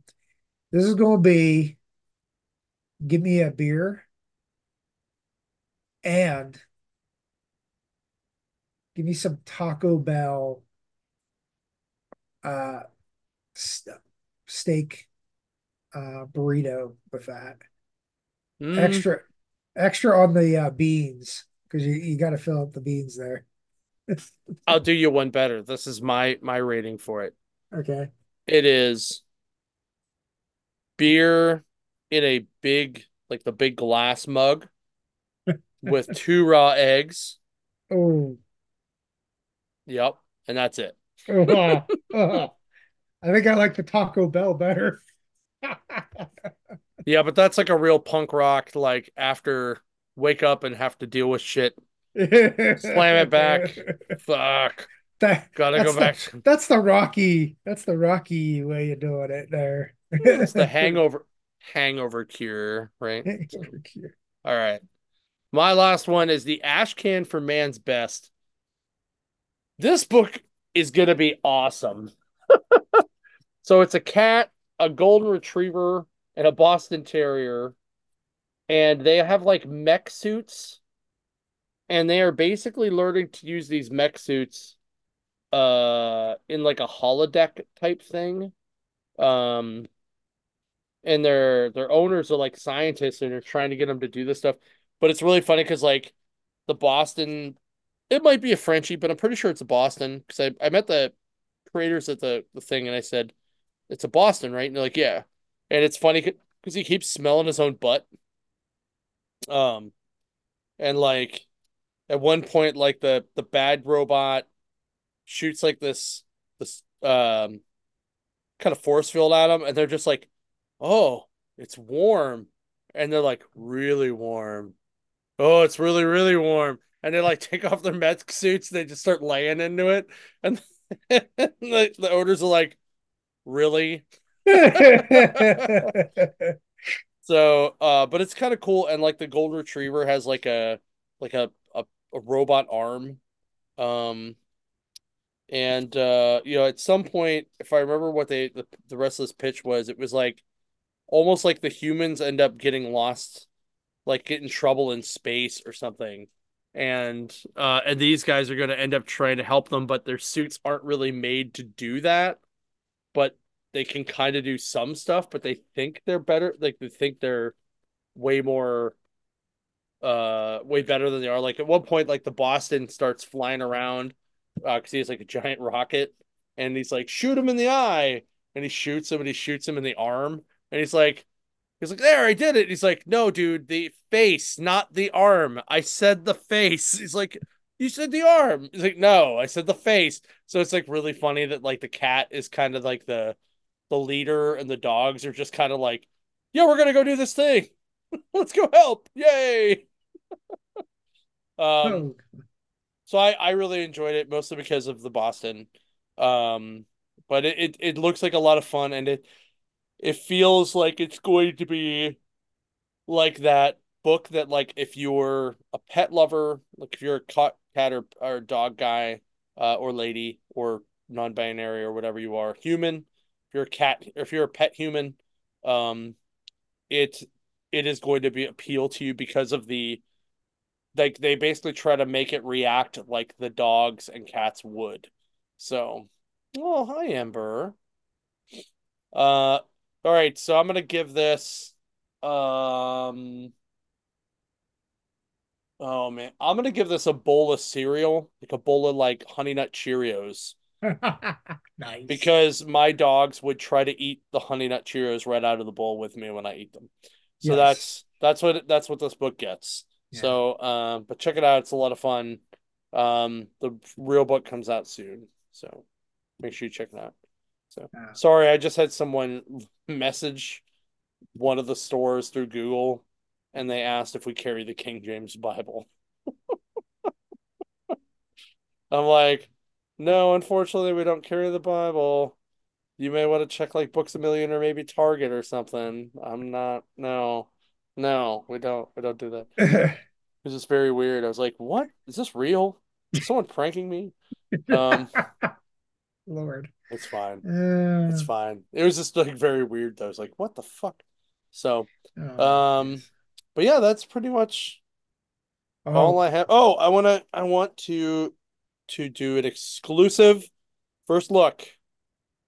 This is going to be give me a beer and give me some Taco Bell uh st steak uh burrito with that. Mm, Extra extra on the uh beans because you, you got to fill up the beans there. <laughs> I'll do you one better. This is my my rating for it. Okay. It is beer in a big, like the big glass mug <laughs> with two raw eggs. Oh, Yep, and that's it. uh, <laughs> uh. I think I like the Taco Bell better. <laughs> Yeah, but that's like a real punk rock. Like after wake up and have to deal with shit, slam it back. <laughs> Fuck, That gotta go the back. that's the Rocky that's the Rocky way of doing it there. It's the hangover. hangover cure, right? So, all right. My last one is the ash can for man's best. This book is going to be awesome. <laughs> so it's a cat, a golden retriever, and a Boston Terrier. And they have like mech suits. And they are basically learning to use these mech suits uh in like a holodeck type thing. Um and their their owners are like scientists and they're trying to get them to do this stuff. But it's really funny because like the Boston, it might be a Frenchie, but I'm pretty sure it's a Boston because I, I met the creators at the, the thing and I said, it's a Boston, right? And they're like, yeah. And it's funny because he keeps smelling his own butt. Um, and like at one point, like the the bad robot shoots like this this um kind of force field at him, and they're just like, oh, it's warm, and they're like really warm, oh, it's really, really warm. And they like take off their mech suits, they just start laying into it. And <laughs> the, the owners are like, really? <laughs> so uh but it's kind of cool and like the gold retriever has like a like a, a, a robot arm um and uh you know at some point if i remember what they the, the rest of this pitch was it was like almost like the humans end up getting lost like get in trouble in space or something and uh and these guys are going to end up trying to help them but their suits aren't really made to do that. But they can kind of do some stuff but they think they're better like they think they're way more uh way better than they are. Like at one point like the boston starts flying around uh because he has like a giant rocket and he's like shoot him in the eye! And he shoots him and he shoots him in the arm and he's like He's like, there, I did it. He's like, no, dude, the face, not the arm. I said the face. <laughs> He's like, you said the arm. He's like, no, I said the face. So it's like really funny that like the cat is kind of like the the leader and the dogs are just kind of like, yeah, we're gonna go do this thing. <laughs> Let's go help. Yay. <laughs> um oh. so I, I really enjoyed it mostly because of the Boston. Um but it, it, it looks like a lot of fun and it it feels like it's going to be like that book that like if you're a pet lover, like if you're a cat, or, or dog guy uh, or lady or non-binary or whatever you are, human, if you're a cat, if you're a pet human, um, it it is going to be appeal to you because of the like they basically try to make it react like the dogs and cats would. So, oh hi Amber. Uh, all right, so I'm gonna give this um oh man, I'm gonna give this a bowl of cereal, like a bowl of like honey nut Cheerios. <laughs> nice. Because my dogs would try to eat the honey nut Cheerios right out of the bowl with me when I eat them. So yes. that's that's what that's what this book gets. Yeah. So um uh, but check it out, it's a lot of fun. Um the real book comes out soon. So make sure you check it out. So uh, sorry, I just had someone message one of the stores through Google and they asked if we carry the King James Bible. <laughs> I'm like, no, unfortunately, we don't carry the Bible. You may want to check like Books a Million or maybe Target or something. I'm not. No, no, we don't. We don't do that. <laughs> it was just very weird. I was like, what is this real? Is someone pranking me? <laughs> Um, Lord. It's fine. Uh, it's fine. It was just like very weird though. I was like, what the fuck? So oh, um but yeah, that's pretty much oh. all I have. Oh, I wanna I want to to do an exclusive first look.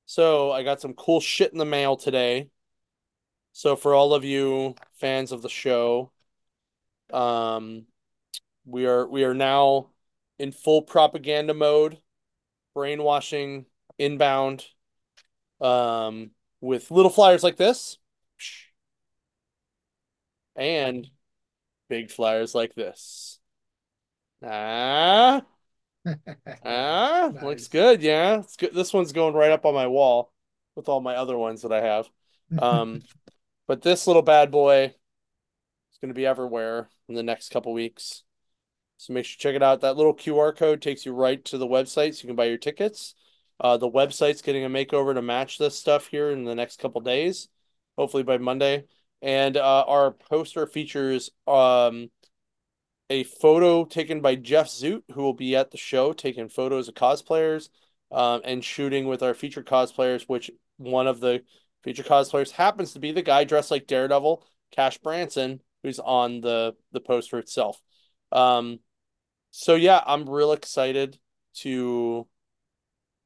So I got some cool shit in the mail today. So for all of you fans of the show, um we are we are now in full propaganda mode brainwashing inbound um, with little flyers like this and big flyers like this. Ah, <laughs> ah, nice. looks good. Yeah, it's good. This one's going right up on my wall with all my other ones that I have. Um, <laughs> but this little bad boy is going to be everywhere in the next couple weeks. So make sure you check it out. That little QR code takes you right to the website so you can buy your tickets. Uh, the website's getting a makeover to match this stuff here in the next couple days, hopefully by Monday. and uh, our poster features um a photo taken by Jeff Zoot, who will be at the show taking photos of cosplayers um, and shooting with our featured cosplayers, which one of the featured cosplayers happens to be the guy dressed like Daredevil, Cash Branson, who's on the the poster itself. Um, so yeah, I'm real excited to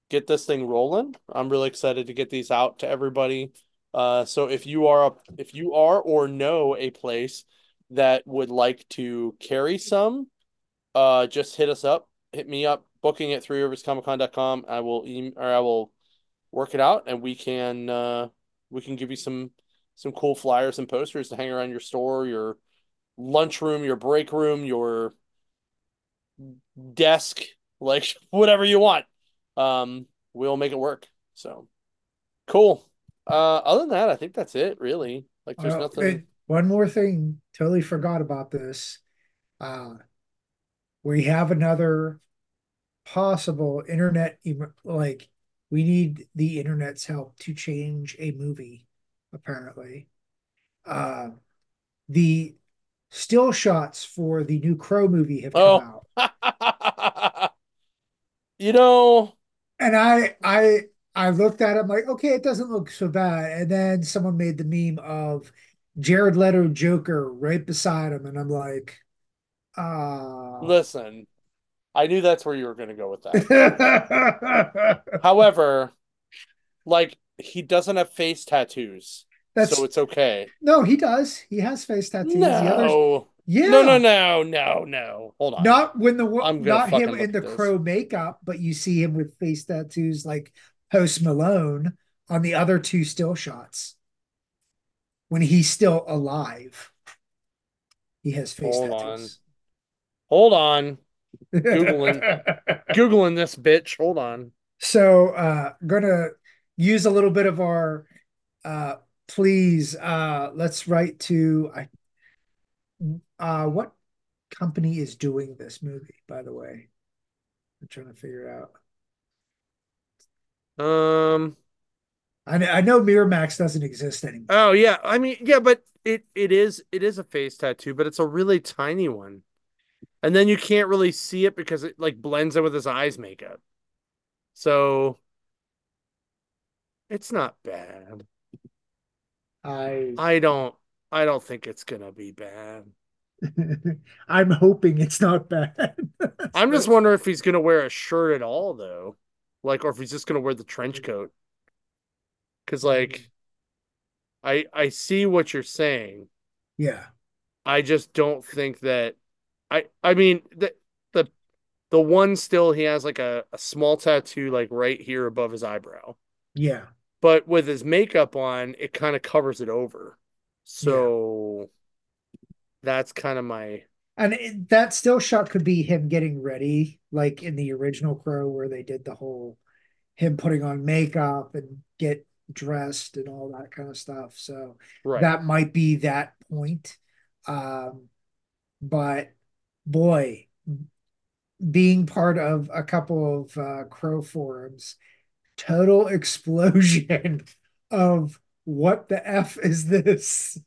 get this thing rolling. I'm really excited to get these out to everybody. Uh, so if you are a, if you are or know a place that would like to carry some, uh, just hit us up. Hit me up. Booking at three riverscomiccon.com. I will email or I will work it out, and we can uh, we can give you some some cool flyers and posters to hang around your store, your lunchroom, your break room, your desk, like <laughs> whatever you want. Um, we'll make it work. So cool. Uh, other than that, I think that's it. Really, like there's uh, nothing. one more thing, totally forgot about this. Uh, we have another possible internet like we need the internet's help to change a movie apparently uh the still shots for the new crow movie have come oh. out <laughs> you know and i i i looked at it I'm like okay it doesn't look so bad and then someone made the meme of jared leto joker right beside him and i'm like uh listen I knew that's where you were going to go with that. <laughs> However, like he doesn't have face tattoos, that's, so it's okay. No, he does. He has face tattoos. No. Others, yeah. No, no, no, no, no. Hold on. Not when the I'm not him in the crow makeup, but you see him with face tattoos like Post Malone on the other two still shots. When he's still alive, he has face Hold tattoos. On. Hold on. Googling <laughs> Googling this bitch. Hold on. So uh gonna use a little bit of our uh please uh let's write to I uh what company is doing this movie, by the way? I'm trying to figure out. Um I know, I know Miramax doesn't exist anymore. Oh yeah, I mean yeah, but it it is it is a face tattoo, but it's a really tiny one and then you can't really see it because it like blends in with his eyes makeup. So it's not bad. I I don't I don't think it's gonna be bad. <laughs> I'm hoping it's not bad. <laughs> I'm just wondering if he's gonna wear a shirt at all though. Like or if he's just gonna wear the trench coat. Cause like I I see what you're saying. Yeah. I just don't think that I I mean the the the one still he has like a, a small tattoo like right here above his eyebrow. Yeah. But with his makeup on, it kind of covers it over. So yeah. that's kind of my and it, that still shot could be him getting ready, like in the original Crow, where they did the whole him putting on makeup and get dressed and all that kind of stuff. So right. that might be that point. Um, but boy, being part of a couple of uh, crow forums, total <laughs> explosion of what the f is this?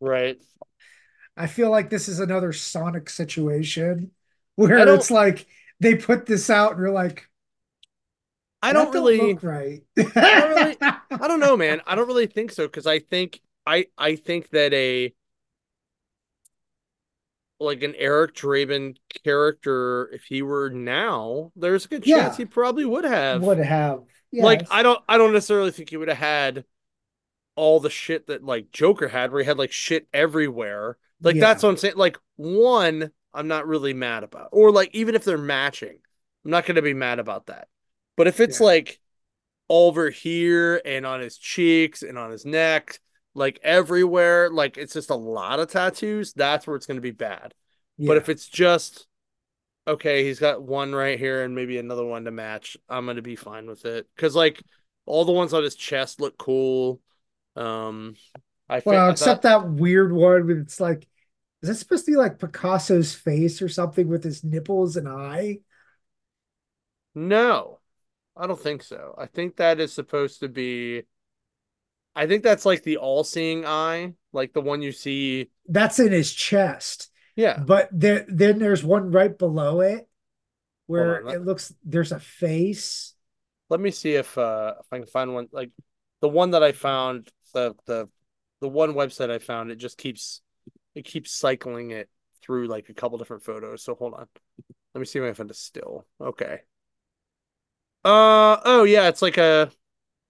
right. I feel like this is another Sonic situation where it's like they put this out and you're like, I don't really look right. I don't really. <laughs> I don't know, man. I don't really think so because I think I I think that a like an Eric Draven character, if he were now, there's a good chance yeah. he probably would have. Would have. Yes. Like I don't I don't necessarily think he would have had all the shit that like Joker had, where he had like shit everywhere. Like yeah. that's what I'm saying. Like one, I'm not really mad about. Or like even if they're matching, I'm not gonna be mad about that. But if it's yeah. like over here and on his cheeks and on his neck like everywhere, like it's just a lot of tattoos, that's where it's going to be bad. Yeah. But if it's just okay, he's got one right here and maybe another one to match, I'm going to be fine with it cuz like all the ones on his chest look cool. Um I Well, except thought... that weird one with it's like is that supposed to be like Picasso's face or something with his nipples and eye? No. I don't think so. I think that is supposed to be I think that's like the all-seeing eye, like the one you see. That's in his chest. Yeah. But there, then there's one right below it where on, it looks there's a face. Let me see if uh if I can find one like the one that I found the the the one website I found it just keeps it keeps cycling it through like a couple different photos. So hold on. Let me see if I can find a still. Okay. Uh oh yeah, it's like a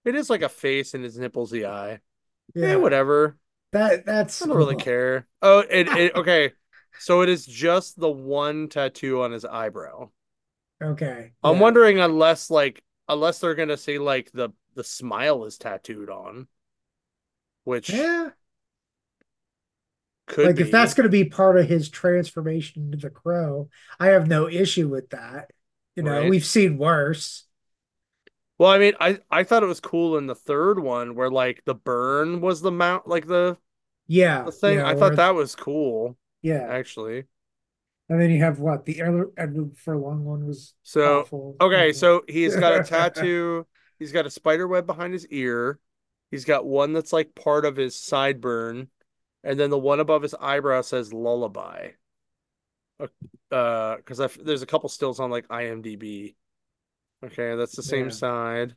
it is like a face and his nipples the eye. Yeah, Yeah, whatever. that that's I don't really <laughs> care. Oh, it, it okay. So it is just the one tattoo on his eyebrow. Okay. I'm yeah. wondering unless like unless they're gonna say like the the smile is tattooed on, which Yeah, could like be. if that's going to be part of his transformation into the crow, I have no issue with that. You know, Right. we've seen worse. Well, I mean, I I thought it was cool in the third one where like the burn was the mount like the Yeah, the thing. yeah, I thought that was cool yeah. actually. And then you have what the Edward Furlong one was So awful. okay, so he's got a tattoo. <laughs> He's got a spider web behind his ear. He's got one that's like part of his sideburn, and then the one above his eyebrow says lullaby. Uh, because I've there's a couple stills on like IMDb. Okay, that's the same Yeah. side.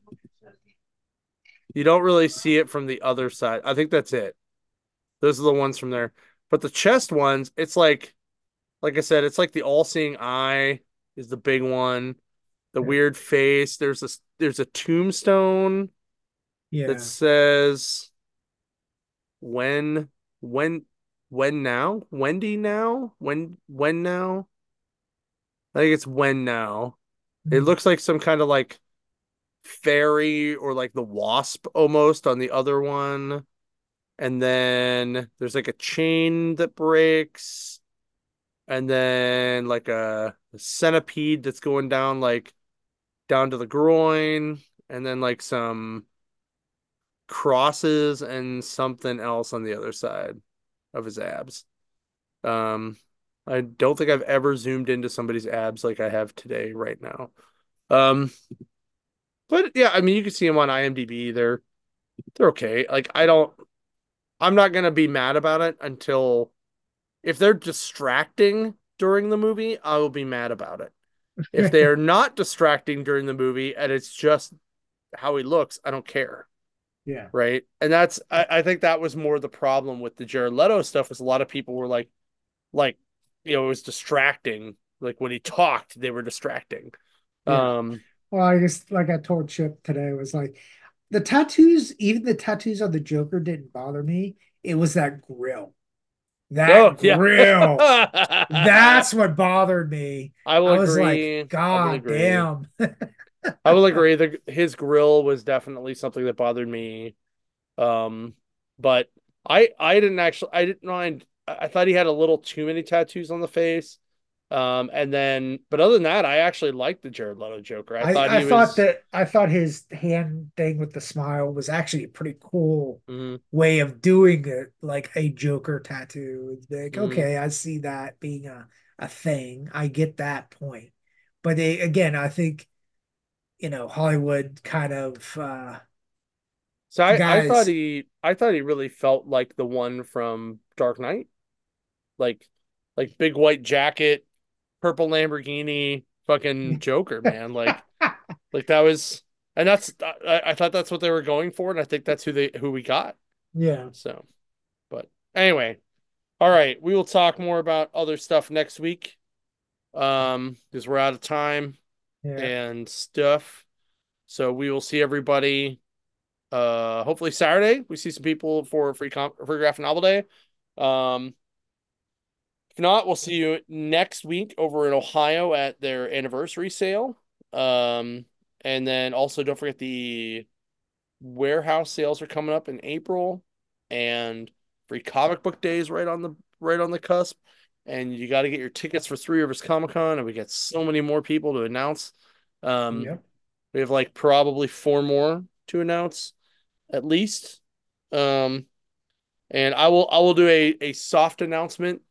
You don't really see it from the other side. I think that's it. Those are the ones from there. But the chest ones, it's like, like I said, it's like the all-seeing eye is the big one. The Yeah. weird face. There's this. there's a tombstone yeah, that says when when when now Wendy now when when now I think it's when now it Mhm. looks like some kind of like fairy or like the wasp almost on the other one and then there's like a chain that breaks and then like a, a centipede that's going down like down to the groin and then like some crosses and something else on the other side of his abs. Um, I don't think I've ever zoomed into somebody's abs like I have today right now. Um, but yeah, I mean, you can see them on IMDb. They're they're okay. Like I don't, I'm not gonna be mad about it until if they're distracting during the movie, I will be mad about it. If they are <laughs> not distracting during the movie and it's just how he looks, I don't care yeah, right? And that's I, I think that was more the problem with the Jared Leto stuff was a lot of people were like like you know it was distracting like when he talked they were distracting Yeah. um Well, I guess like I told Chip today, was like the tattoos, even the tattoos on the Joker didn't bother me. It was that grill. That oh yeah grill. <laughs> That's what bothered me. I will I was agree like, I God agree. damn. <laughs> I will agree the his grill was definitely something that bothered me um but I I didn't actually I didn't mind I I thought he had a little too many tattoos on the face um and then but other than that I actually liked the Jared Leto Joker I, I, thought I thought was that I thought his hand thing with the smile was actually a pretty cool Mhm. way of doing it, like a Joker tattoo. It's like, Mhm. okay, I see that being a, a thing. I get that point. But they, again, I think, you know, Hollywood kind of uh So I, I thought he I thought he really felt like the one from Dark Knight. Like like big white jacket, purple Lamborghini, fucking <laughs> Joker, man. Like like that was and that's I, I thought that's what they were going for, and I think that's who they who we got. yeah. So but anyway. All right, we will talk more about other stuff next week. Um, because we're out of time Yeah. and stuff. So we will see everybody uh hopefully Saturday. We see some people for free comp free graphic novel day. Um if not, we'll see you next week over in Ohio at their anniversary sale. Um and then also don't forget the warehouse sales are coming up in April and free comic book days right on the right on the cusp. And you got to get your tickets for Three Rivers Comic Con, and we get so many more people to announce. Um, Yep. we have like probably four more to announce at least. Um, and I will I will do a a soft announcement.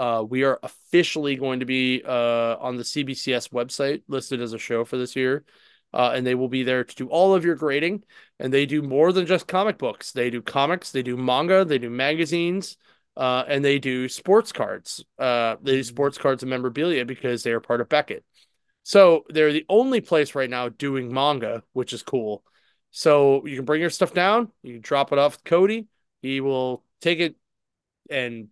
Uh, we are officially going to be uh on the CBCS website listed as a show for this year. uh, and they will be there to do all of your grading. And they do more than just comic books. They do comics, they do manga, they do magazines, uh, and they do sports cards. Uh, they do Mm-hmm. sports cards and memorabilia because they are part of Beckett. So they're the only place right now doing manga, which is cool. So you can bring your stuff down, you can drop it off with Cody. He will take it and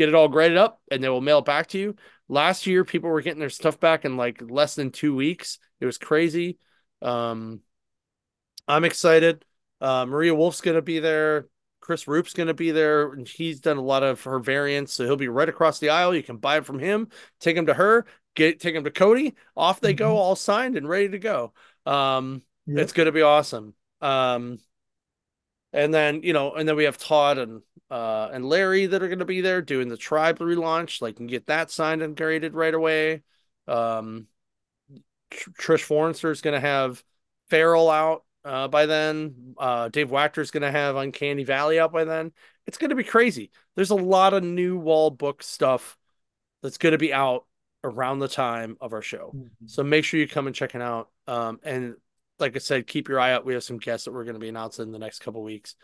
get it all graded up, and they will mail it back to you. Last year, people were getting their stuff back in like less than two weeks. It was crazy. Um, I'm excited. Uh, Maria Wolf's gonna be there. Chris Roop's gonna be there, and he's done a lot of her variants, so he'll be right across the aisle. You can buy them from him, take them to her, get take them to Cody. Off they go, Mhm. all signed and ready to go. Um, Yep. it's gonna be awesome. Um, and then you know, and then we have Todd and uh and Larry that are gonna be there doing the tribe relaunch. Like, can get that signed and graded right away. Um, Tr- Trish Forrester is gonna have Farrell out uh, by then. Uh, Dave Wachter is gonna have Uncanny Valley out by then. It's gonna be crazy. There's a lot of new wall book stuff that's gonna be out around the time of our show. Mhm. So make sure you come and check it out. Um, and like I said, keep your eye out. We have some guests that we're going to be announcing in the next couple weeks.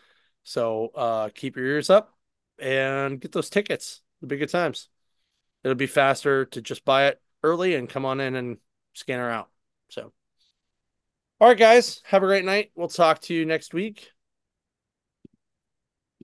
So uh, keep your ears up and get those tickets. It'll be good times. It'll be faster to just buy it early and come on in and scan her out. So, all right, guys, have a great night. We'll talk to you next week.